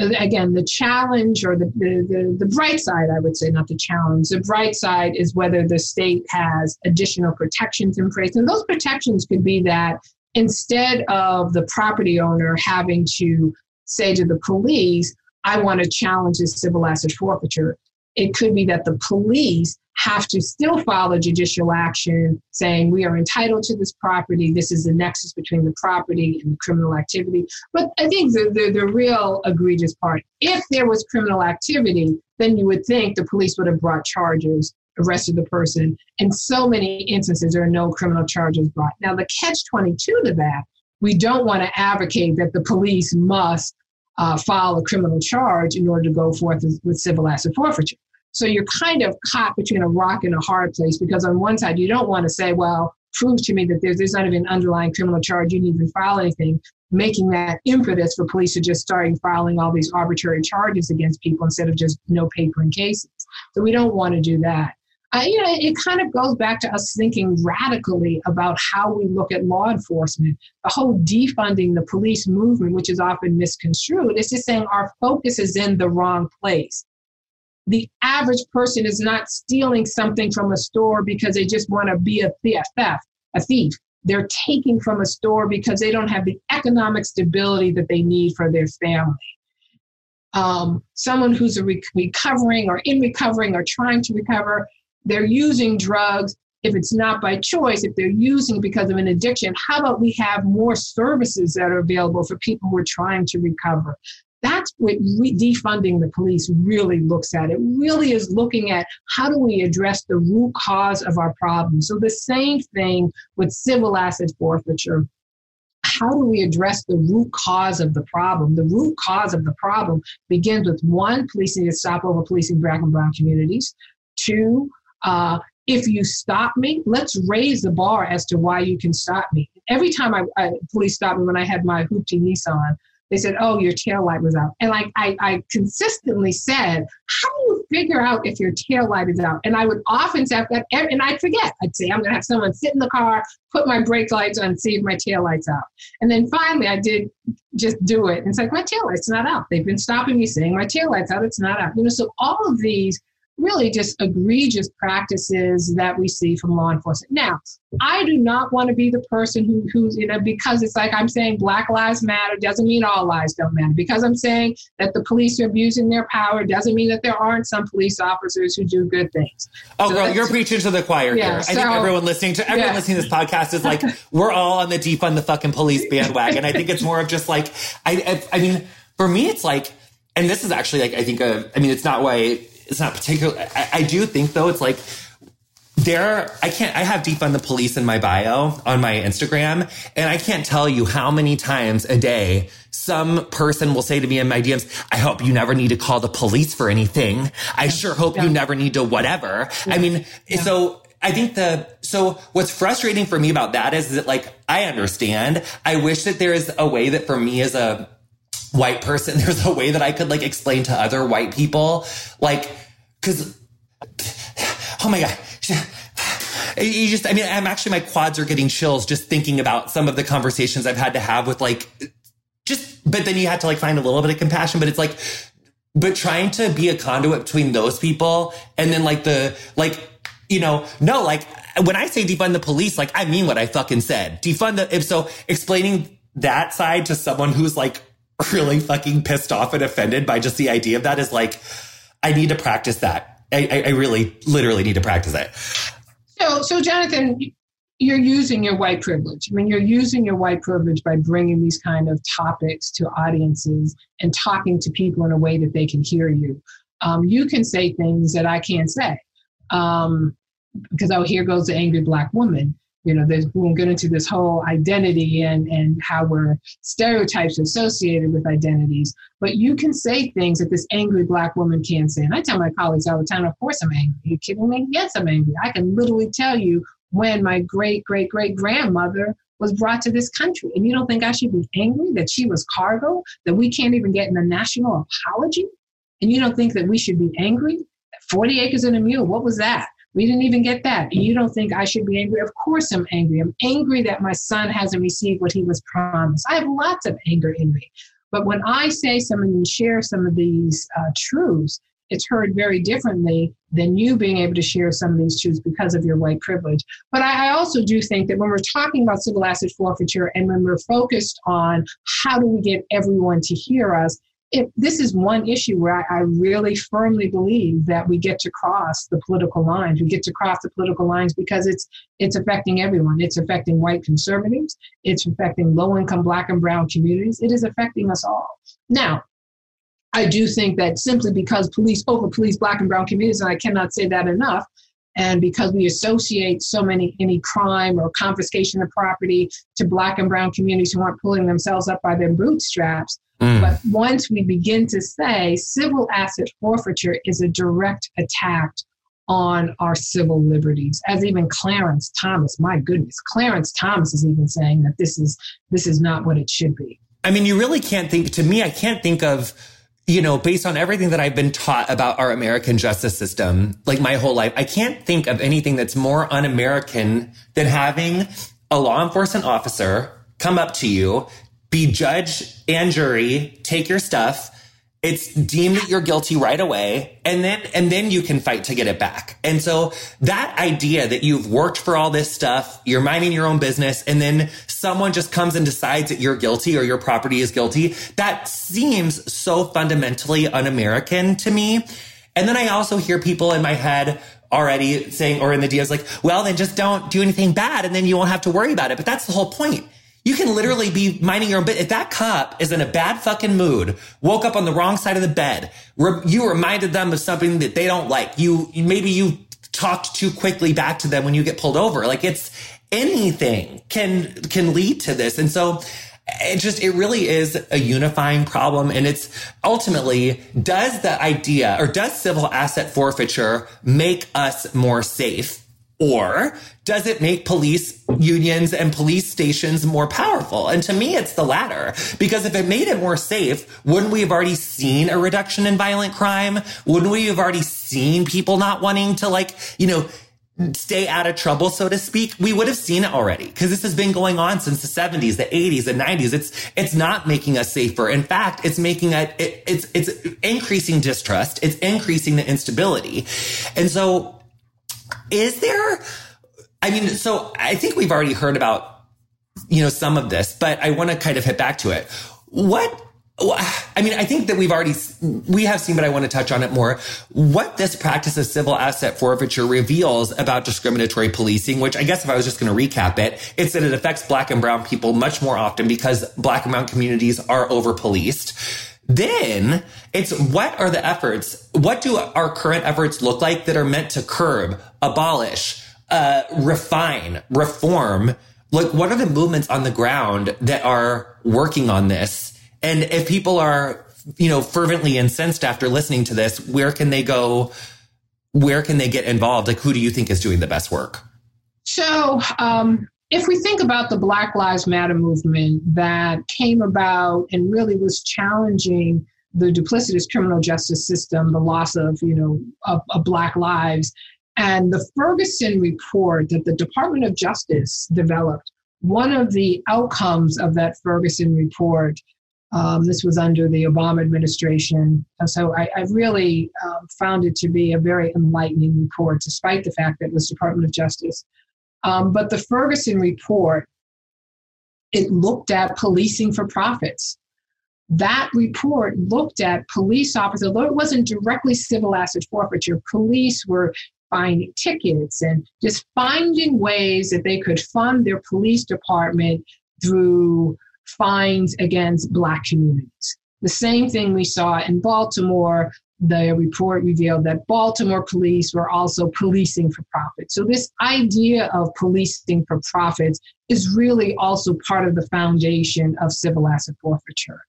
Again, the challenge or the, the, the, the, bright side, I would say, not the challenge, the bright side is whether the state has additional protections in place. And those protections could be that instead of the property owner having to say to the police, I want to challenge this civil asset forfeiture, it could be that the police have to still file a judicial action saying we are entitled to this property. This is the nexus between the property and the criminal activity. But I think the, the, the real egregious part, if there was criminal activity, then you would think the police would have brought charges, arrested the person. In so many instances, there are no criminal charges brought. Now, the catch 22 to that, we don't want to advocate that the police must uh, file a criminal charge in order to go forth with, with civil asset forfeiture. So you're kind of caught between a rock and a hard place because on one side you don't want to say, well, prove to me that there's, there's not even an underlying criminal charge, you need to file anything, making that impetus for police to just starting filing all these arbitrary charges against people instead of just no paper in cases. So we don't want to do that. Uh, you know, it kind of goes back to us thinking radically about how we look at law enforcement. The whole defunding the police movement, which is often misconstrued, is just saying our focus is in the wrong place the average person is not stealing something from a store because they just want to be a theft, a thief. They're taking from a store because they don't have the economic stability that they need for their family. Um, someone who's re- recovering or in recovering or trying to recover, they're using drugs. If it's not by choice, if they're using because of an addiction, how about we have more services that are available for people who are trying to recover? That's what re- defunding the police really looks at. It really is looking at how do we address the root cause of our problem. So the same thing with civil asset forfeiture. How do we address the root cause of the problem? The root cause of the problem begins with one, policing to stop over policing black and brown communities. Two, uh, if you stop me, let's raise the bar as to why you can stop me. Every time I, I police stopped me when I had my hoopty Nissan, they said, "Oh, your tail light was out," and like I, I consistently said, "How do you figure out if your tail light is out?" And I would often say that, and I'd forget. I'd say, "I'm going to have someone sit in the car, put my brake lights on, see if my tail light's out." And then finally, I did just do it, and it's like my tail light's not out. They've been stopping me saying my tail light's out. It's not out. You know, so all of these really just egregious practices that we see from law enforcement. Now, I do not want to be the person who, who's, you know, because it's like I'm saying Black Lives Matter doesn't mean all lives don't matter. Because I'm saying that the police are abusing their power doesn't mean that there aren't some police officers who do good things. Oh, so girl, you're preaching to the choir yeah, here. So, I think everyone listening to everyone yeah. listening to this podcast is like, <laughs> we're all on the defund the fucking police bandwagon. I think it's more of just like, I, I, I mean, for me, it's like, and this is actually like, I think, a, I mean, it's not why it's not particular. I, I do think though, it's like, there i can't i have defund the police in my bio on my instagram and i can't tell you how many times a day some person will say to me in my dms i hope you never need to call the police for anything i sure hope yeah. you never need to whatever yeah. i mean so I think the, so what's frustrating for me about that is that like, I understand. I wish that there is a way that for me as a white person, <laughs> there's a way that I could like explain to other white people, like, cause, <sighs> oh my God, <sighs> you just, I mean, I'm actually, my quads are getting chills just thinking about some of the conversations I've had to have with like, just, but then you had to like find a little bit of compassion, but it's like, but trying to be a conduit between those people and then like the, like, you know, no, like when I say defund the police, like I mean what I fucking said. Defund the, if so explaining that side to someone who's like <laughs> really fucking pissed off and offended by just the idea of that is like, I need to practice that I, I really, literally need to practice it. So, so Jonathan, you're using your white privilege. I mean, you're using your white privilege by bringing these kind of topics to audiences and talking to people in a way that they can hear you. Um, you can say things that I can't say um, because oh, here goes the angry black woman you know, there's, we won't get into this whole identity and, and how we're stereotypes associated with identities, but you can say things that this angry black woman can't say. And I tell my colleagues all the time, of course I'm angry. Are you kidding me? Yes, I'm angry. I can literally tell you when my great, great, great grandmother was brought to this country. And you don't think I should be angry that she was cargo, that we can't even get in a national apology? And you don't think that we should be angry? 40 acres and a mule, what was that? We didn't even get that. You don't think I should be angry? Of course I'm angry. I'm angry that my son hasn't received what he was promised. I have lots of anger in me. But when I say some and share some of these uh, truths, it's heard very differently than you being able to share some of these truths because of your white privilege. But I, I, also do think that when we're talking about civil asset forfeiture and when we're focused on how do we get everyone to hear us, if this is one issue where I, I, really firmly believe that we get to cross the political lines. We get to cross the political lines because it's it's affecting everyone. It's affecting white conservatives. It's affecting low income black and brown communities. It is affecting us all. Now, I do think that simply because police over police black and brown communities, and I cannot say that enough, and because we associate so many any crime or confiscation of property to black and brown communities who aren't pulling themselves up by their bootstraps Mm. But once we begin to say civil asset forfeiture is a direct attack on our civil liberties, as even Clarence Thomas, my goodness, Clarence Thomas is even saying that this is this is not what it should be. I mean, you really can't think to me, I can't think of you know, based on everything that I've been taught about our American justice system, like my whole life, I can't think of anything that's more un American than having a law enforcement officer come up to you, be judge and jury, take your stuff. It's deemed that you're guilty right away. And then, and then you can fight to get it back. And so that idea that you've worked for all this stuff, you're minding your own business, and then someone just comes and decides that you're guilty or your property is guilty, that seems so fundamentally un-American to me. And then I also hear people in my head already saying, or in the DMs like, well, then just don't do anything bad and then you won't have to worry about it. But that's the whole point you can literally be minding your own business. If that cop is in a bad fucking mood, woke up on the wrong side of the bed, re- you reminded them of something that they don't like. You, maybe you talked too quickly back to them when you get pulled over. Like it's anything can, can lead to this. And so it just, it really is a unifying problem. And it's ultimately, does the idea or does civil asset forfeiture make us more safe? Or does it make police unions and police stations more powerful? And to me, it's the latter. Because if it made it more safe, wouldn't we have already seen a reduction in violent crime? Wouldn't we have already seen people not wanting to like, you know, stay out of trouble, so to speak, we would have seen it already because this has been going on since the 70s, the 80s, the 90s. It's it's not making us safer. In fact, it's making it, it it's it's increasing distrust. It's increasing the instability. And so is there I mean, so I think we've already heard about you know some of this, but I want to kind of hit back to it. What I mean, I think that we've already, we have seen, but I want to touch on it more. What this practice of civil asset forfeiture reveals about discriminatory policing, which I guess if I was just going to recap it, it's that it affects black and brown people much more often because black and brown communities are over policed. Then it's what are the efforts? What do our current efforts look like that are meant to curb, abolish, uh, refine, reform? Like, what are the movements on the ground that are working on this? And if people are, you know, fervently incensed after listening to this, where can they go? Where can they get involved? Like, who do you think is doing the best work? So, um, if we think about the Black Lives Matter movement that came about and really was challenging the duplicitous criminal justice system, the loss of, you know, of, of Black lives, and the Ferguson report that the Department of Justice developed, one of the outcomes of that Ferguson report um, this was under the Obama administration. So I, I really um, found it to be a very enlightening report, despite the fact that it was Department of Justice. Um, but the Ferguson report, it looked at policing for profits. That report looked at police officers, although it wasn't directly civil asset forfeiture, police were finding tickets and just finding ways that they could fund their police department through fines against Black communities. The same thing we saw in Baltimore. The report revealed that Baltimore police were also policing for profit. So, this idea of policing for profits is really also part of the foundation of civil asset forfeiture.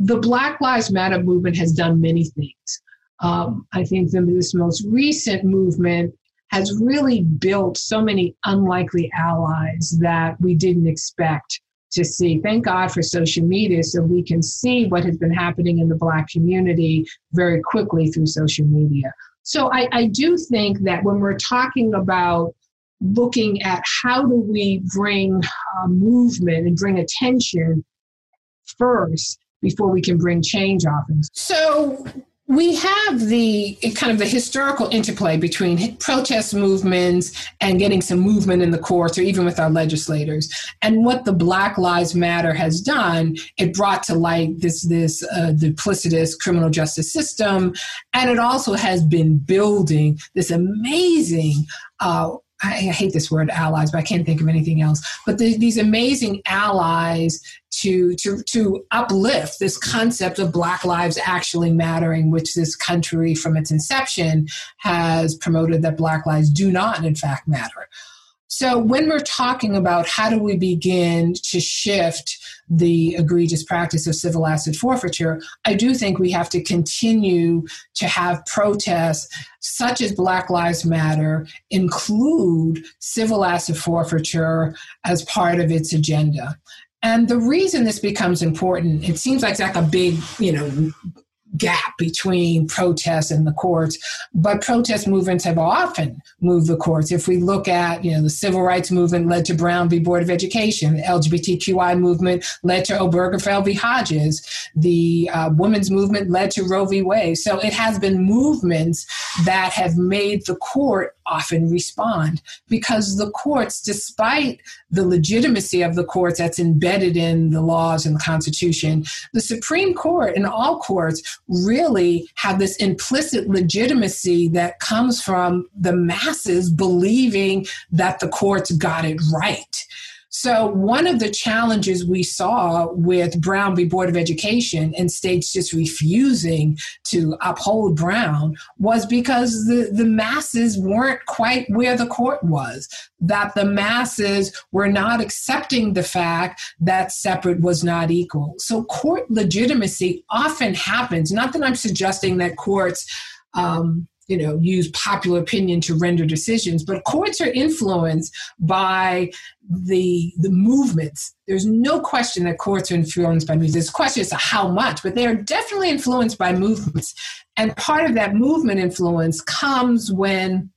The Black Lives Matter movement has done many things. Um, I think the, this most recent movement has really built so many unlikely allies that we didn't expect to see. Thank God for social media so we can see what has been happening in the Black community very quickly through social media. So I, I do think that when we're talking about looking at how do we bring uh, movement and bring attention first before we can bring change often. So we have the kind of the historical interplay between protest movements and getting some movement in the courts or even with our legislators. And what the black lives matter has done it brought to light this this uh, duplicitous criminal justice system. And it also has been building this amazing uh, I, hate this word allies, but I can't think of anything else. But the, these amazing allies to, to, to uplift this concept of Black lives actually mattering, which this country from its inception has promoted that Black lives do not, in fact, matter. So when we're talking about how do we begin to shift the egregious practice of civil asset forfeiture, I do think we have to continue to have protests such as Black Lives Matter include civil asset forfeiture as part of its agenda. And the reason this becomes important, it seems like like a big, you know, gap between protests and the courts, but protest movements have often moved the courts. If we look at, you know, the civil rights movement led to Brown v. Board of Education, the LGBTQI movement led to Obergefell v. Hodges, the uh, women's movement led to Roe v. Wade. So it has been movements that have made the court often respond because the courts, despite the legitimacy of the courts that's embedded in the laws and the Constitution, the Supreme Court and all courts really have this implicit legitimacy that comes from the masses believing that the courts got it right. So, one of the challenges we saw with Brown v. Board of Education and states just refusing to uphold Brown was because the, the masses weren't quite where the court was, that the masses were not accepting the fact that separate was not equal. So, court legitimacy often happens. Not that I'm suggesting that courts. Um, you know use popular opinion to render decisions but courts are influenced by the the movements. There's no question that courts are influenced by movements. Question as to how much but they are definitely influenced by movements. And part of that movement influence comes when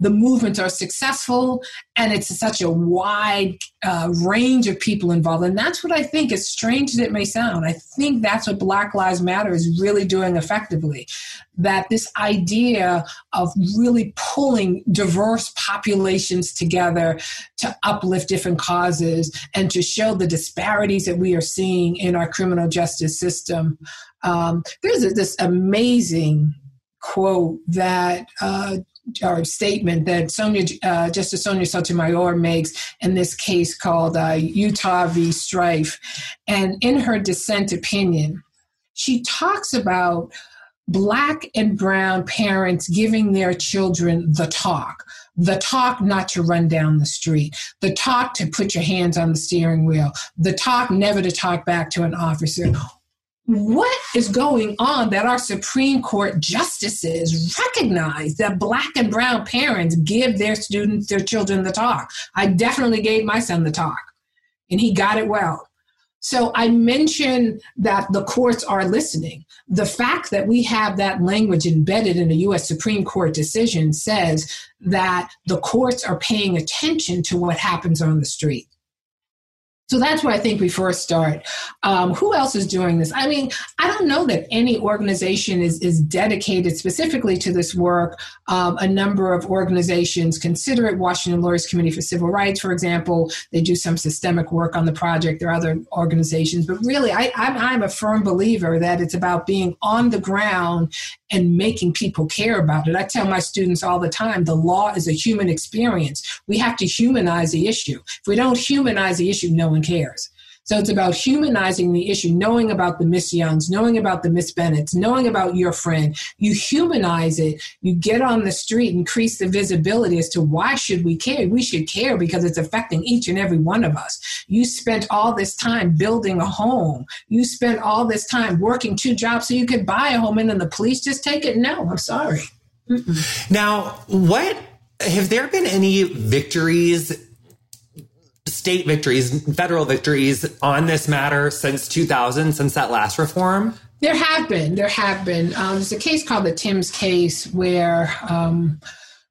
the movements are successful and it's such a wide uh, range of people involved. And that's what I think, as strange as it may sound, I think that's what Black Lives Matter is really doing effectively. That this idea of really pulling diverse populations together to uplift different causes and to show the disparities that we are seeing in our criminal justice system. Um, there's this amazing quote that uh, or statement that Sonia, uh, Justice Sonia Sotomayor makes in this case called uh, Utah v. Strieff. And in her dissent opinion, she talks about black and brown parents giving their children the talk. The talk not to run down the street, the talk to put your hands on the steering wheel, the talk never to talk back to an officer, what is going on that our Supreme Court justices recognize that black and brown parents give their students, their children the talk? I definitely gave my son the talk, and he got it well. So I mentioned that the courts are listening. The fact that we have that language embedded in a US Supreme Court decision says that the courts are paying attention to what happens on the street. So that's where I think we first start. Um, who else is doing this? I mean, I don't know that any organization is, is dedicated specifically to this work. Um, a number of organizations consider it. Washington Lawyers Committee for Civil Rights, for example, they do some systemic work on the project. There are other organizations, but really, I, I'm, I'm a firm believer that it's about being on the ground and making people care about it. I tell my students all the time the law is a human experience. We have to humanize the issue. If we don't humanize the issue, no cares. So it's about humanizing the issue, knowing about the Miss Youngs, knowing about the Miss Bennetts, knowing about your friend. You humanize it. You get on the street, increase the visibility as to why should we care? We should care because it's affecting each and every one of us. You spent all this time building a home. You spent all this time working two jobs so you could buy a home and then the police just take it. No, I'm sorry. Mm-mm. Now, what have there been any victories state victories, federal victories on this matter since 2000, since that last reform? There have been. There have been. Um, there's a case called the Timbs case where um,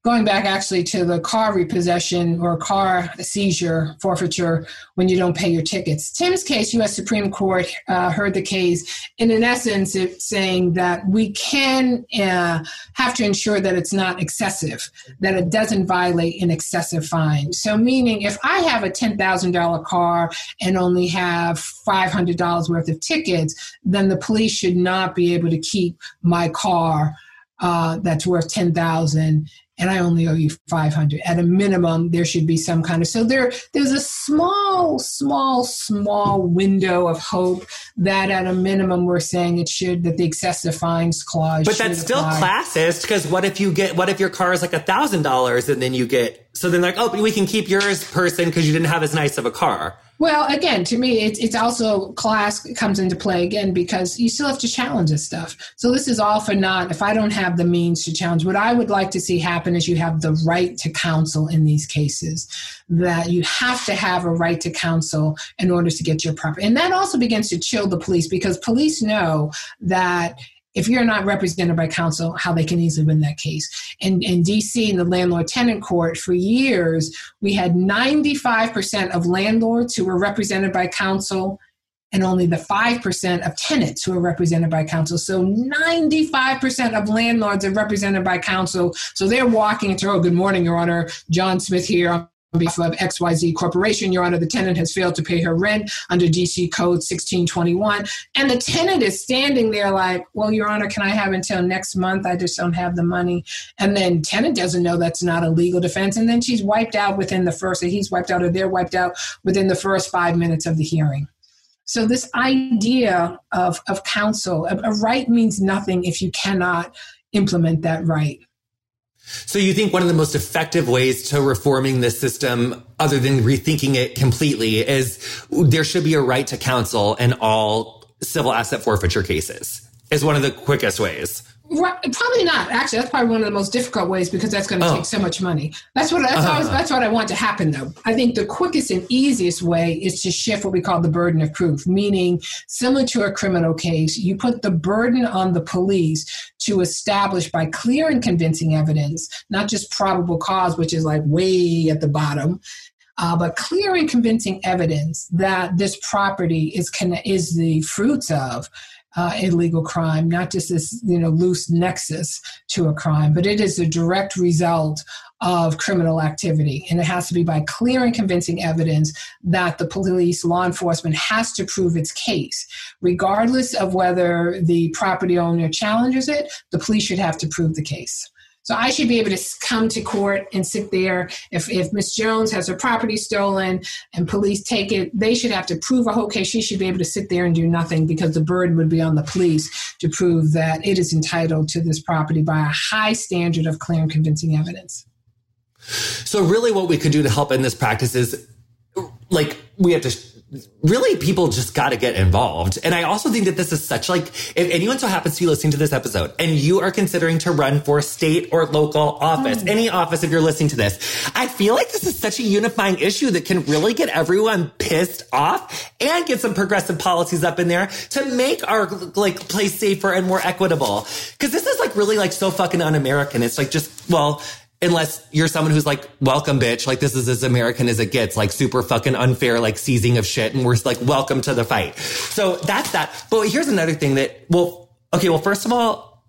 going back actually to the car repossession or car seizure forfeiture when you don't pay your tickets. Timbs case, U.S. Supreme Court uh, heard the case, and in essence, it's saying that we can uh, have to ensure that it's not excessive, that it doesn't violate an excessive fine. So, meaning if I have a $10,000 car and only have $500 worth of tickets, then the police should not be able to keep my car uh, that's worth 10000 and I only owe you 500. At a minimum, there should be some kind of so there there's a small, small, small window of hope that at a minimum we're saying it should that the excessive fines clause. But that's still apply. classist because what if you get what if your car is like a thousand dollars and then you get so then like oh we can keep yours person because you didn't have as nice of a car. Well, again, to me, it's it's also class comes into play again because you still have to challenge this stuff. So this is all for not if I don't have the means to challenge. What I would like to see happen is you have the right to counsel in these cases. That you have to have a right to counsel in order to get your property, and that also begins to chill the police because police know that if you're not represented by counsel, how they can easily win that case. In, in DC, in the landlord tenant court, for years, we had 95% of landlords who were represented by counsel and only the 5% of tenants who are represented by counsel. So 95% of landlords are represented by counsel. So they're walking into, oh, good morning, Your Honor. John Smith here on behalf of XYZ Corporation, Your Honor, the tenant has failed to pay her rent under DC Code 1621. And the tenant is standing there like, well, Your Honor, can I have until next month? I just don't have the money. And then tenant doesn't know that's not a legal defense. And then she's wiped out within the first, he's wiped out or they're wiped out within the first five minutes of the hearing. So this idea of, of counsel, a, a right means nothing if you cannot implement that right. So you think one of the most effective ways to reforming this system, other than rethinking it completely, is there should be a right to counsel in all civil asset forfeiture cases is one of the quickest ways. Probably not. Actually, that's probably one of the most difficult ways because that's going to oh. take so much money. That's what that's, uh-huh. that's what I want to happen, though. I think the quickest and easiest way is to shift what we call the burden of proof, meaning similar to a criminal case, you put the burden on the police to establish by clear and convincing evidence, not just probable cause, which is like way at the bottom, uh, but clear and convincing evidence that this property is is the fruits of uh, illegal crime, not just this you know loose nexus to a crime, but it is a direct result of criminal activity, and it has to be by clear and convincing evidence that the police, law enforcement has to prove its case, regardless of whether the property owner challenges it. The police should have to prove the case. So I should be able to come to court and sit there. If, if Miss Jones has her property stolen and police take it, they should have to prove a whole case. She should be able to sit there and do nothing because the burden would be on the police to prove that it is entitled to this property by a high standard of clear and convincing evidence. So really what we could do to help in this practice is like we have to really people just got to get involved. And I also think that this is such like, if anyone so happens to be listening to this episode and you are considering to run for state or local office, mm. any office, if you're listening to this, I feel like this is such a unifying issue that can really get everyone pissed off and get some progressive policies up in there to make our like place safer and more equitable. Cause this is like really like so fucking un-American. It's like just, well, unless you're someone who's like, welcome, bitch. Like this is as American as it gets, like super fucking unfair, like seizing of shit. And we're like, welcome to the fight. So that's that. But here's another thing that, well, okay. Well, first of all,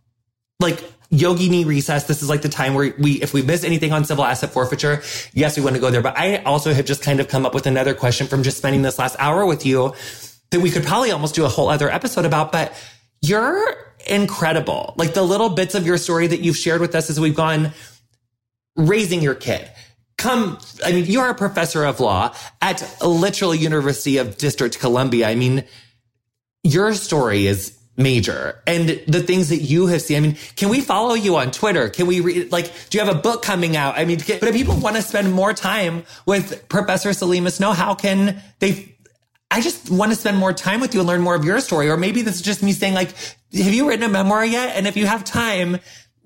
like yogini recess. This is like the time where we, if we miss anything on civil asset forfeiture, yes, we want to go there. But I also have just kind of come up with another question from just spending this last hour with you that we could probably almost do a whole other episode about, but you're incredible. Like the little bits of your story that you've shared with us as we've gone raising your kid. Come, I mean, you are a professor of law at literal University of District Columbia. I mean, your story is major and the things that you have seen. I mean, can we follow you on Twitter? Can we read, like, do you have a book coming out? I mean, but if people want to spend more time with Professor Saleema Snow, how can they? I just want to spend more time with you and learn more of your story. Or maybe this is just me saying, like, have you written a memoir yet? And if you have time,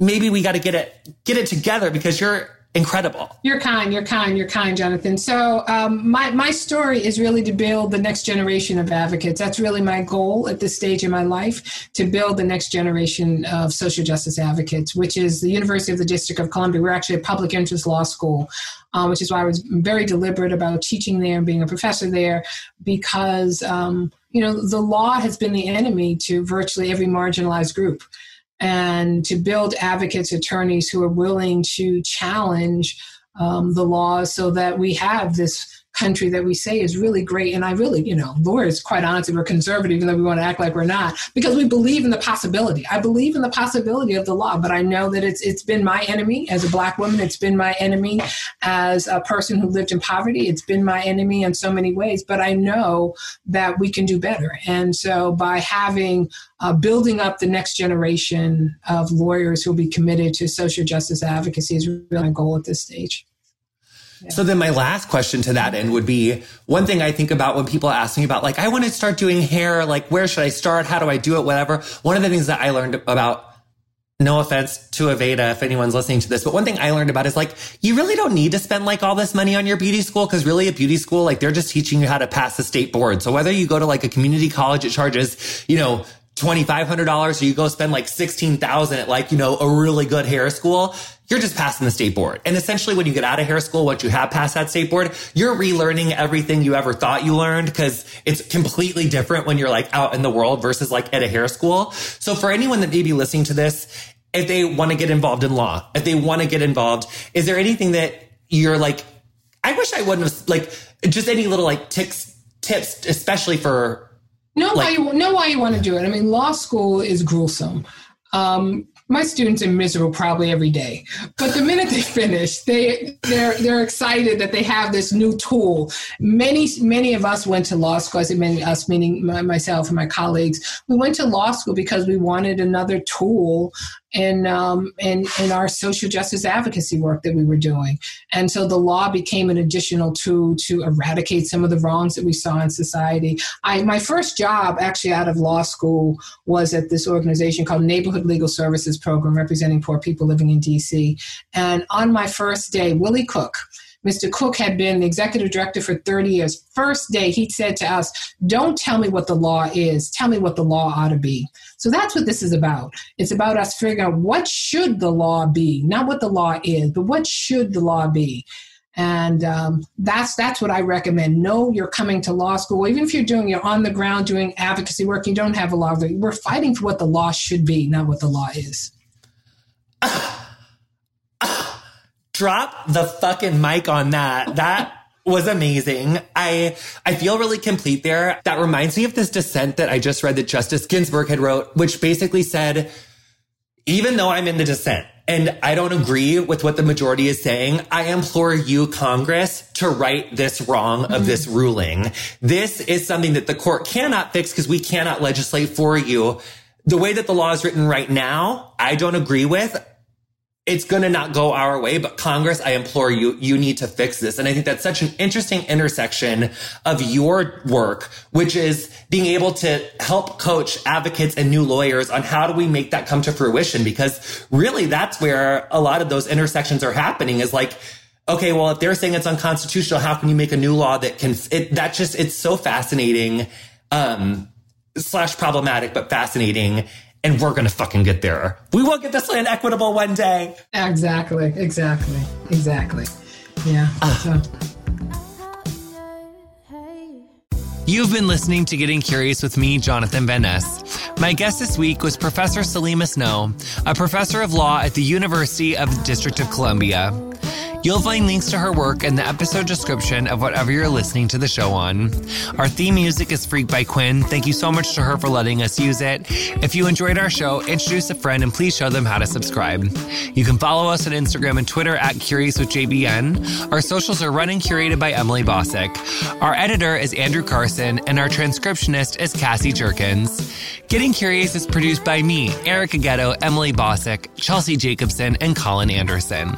maybe we got to get it get it together because you're incredible. You're kind, you're kind, you're kind, Jonathan. So um, my my story is really to build the next generation of advocates. That's really my goal at this stage in my life to build the next generation of social justice advocates, which is the University of the District of Columbia. We're actually a public interest law school. Um, which is why I was very deliberate about teaching there and being a professor there, because um, you know the law has been the enemy to virtually every marginalized group and to build advocates, attorneys who are willing to challenge um, the laws so that we have this country that we say is really great. And I really, you know, lawyers, quite honestly, we're conservative, even though we want to act like we're not, because we believe in the possibility. I believe in the possibility of the law, but I know that it's it's been my enemy as a black woman. It's been my enemy as a person who lived in poverty. It's been my enemy in so many ways. But I know that we can do better. And so by having uh, building up the next generation of lawyers who will be committed to social justice advocacy is really my goal at this stage. So then my last question to that end would be one thing I think about when people ask me about like, I want to start doing hair, like where should I start? How do I do it? Whatever. One of the things that I learned about no offense to Aveda if anyone's listening to this, but one thing I learned about is like, you really don't need to spend like all this money on your beauty school because really a beauty school, like they're just teaching you how to pass the state board. So whether you go to like a community college, it charges, you know, $2,500 or you go spend like 16,000 at like, you know, a really good hair school, you're just passing the state board. And essentially when you get out of hair school, once you have passed that state board, you're relearning everything you ever thought you learned because it's completely different when you're like out in the world versus like at a hair school. So for anyone that may be listening to this, if they want to get involved in law, if they want to get involved, is there anything that you're like, I wish I wouldn't have like just any little like tips, tips, especially for Know like, why you know why you want to do it. I mean, law school is gruesome. Um, my students are miserable probably every day, but the minute they finish, they they're they're excited that they have this new tool. Many many of us went to law school. I say many us, meaning myself and my colleagues. We went to law school because we wanted another tool in, um, in, in our social justice advocacy work that we were doing. And so the law became an additional tool to eradicate some of the wrongs that we saw in society. I, my first job actually out of law school was at this organization called Neighborhood Legal Services Program, representing poor people living in DC. And on my first day, Willie Cook, Mr. Cook had been the executive director for 30 years. First day, he said to us, Don't tell me what the law is, tell me what the law ought to be. So that's what this is about. It's about us figuring out what should the law be, not what the law is, but what should the law be. And um, that's that's what I recommend. Know you're coming to law school, even if you're doing you're on the ground doing advocacy work. You don't have a law. Degree. We're fighting for what the law should be, not what the law is. <coughs> drop the fucking mic on that. That was amazing. I I feel really complete there. That reminds me of this dissent that I just read that Justice Ginsburg had wrote, which basically said, even though I'm in the dissent and I don't agree with what the majority is saying, I implore you, Congress, to right this wrong of mm-hmm. this ruling. This is something that the court cannot fix because we cannot legislate for you. The way that the law is written right now, I don't agree with it's going to not go our way, but Congress, I implore you, you need to fix this. And I think that's such an interesting intersection of your work, which is being able to help coach advocates and new lawyers on how do we make that come to fruition? Because really that's where a lot of those intersections are happening is like, okay, well, if they're saying it's unconstitutional, how can you make a new law that can, it, that just, it's so fascinating, um, slash problematic, but fascinating and we're going to fucking get there. We will get this land equitable one day. Exactly, exactly, exactly. Yeah. Uh. So. You've been listening to Getting Curious with me, Jonathan Van Ness. My guest this week was Professor Saleema Snow, a professor of law at the University of the District of Columbia. You'll find links to her work in the episode description of whatever you're listening to the show on. Our theme music is Freak by Quin. Thank you so much to her for letting us use it. If you enjoyed our show, introduce a friend and please show them how to subscribe. You can follow us on Instagram and Twitter at Curious with JVN. Our socials are run and curated by Emily Bossak. Our editor is Andrew Carson and our transcriptionist is Cassie Jerkins. Getting Curious is produced by me, Erica Getto, Emily Bossak, Chelsea Jacobson, and Colin Anderson.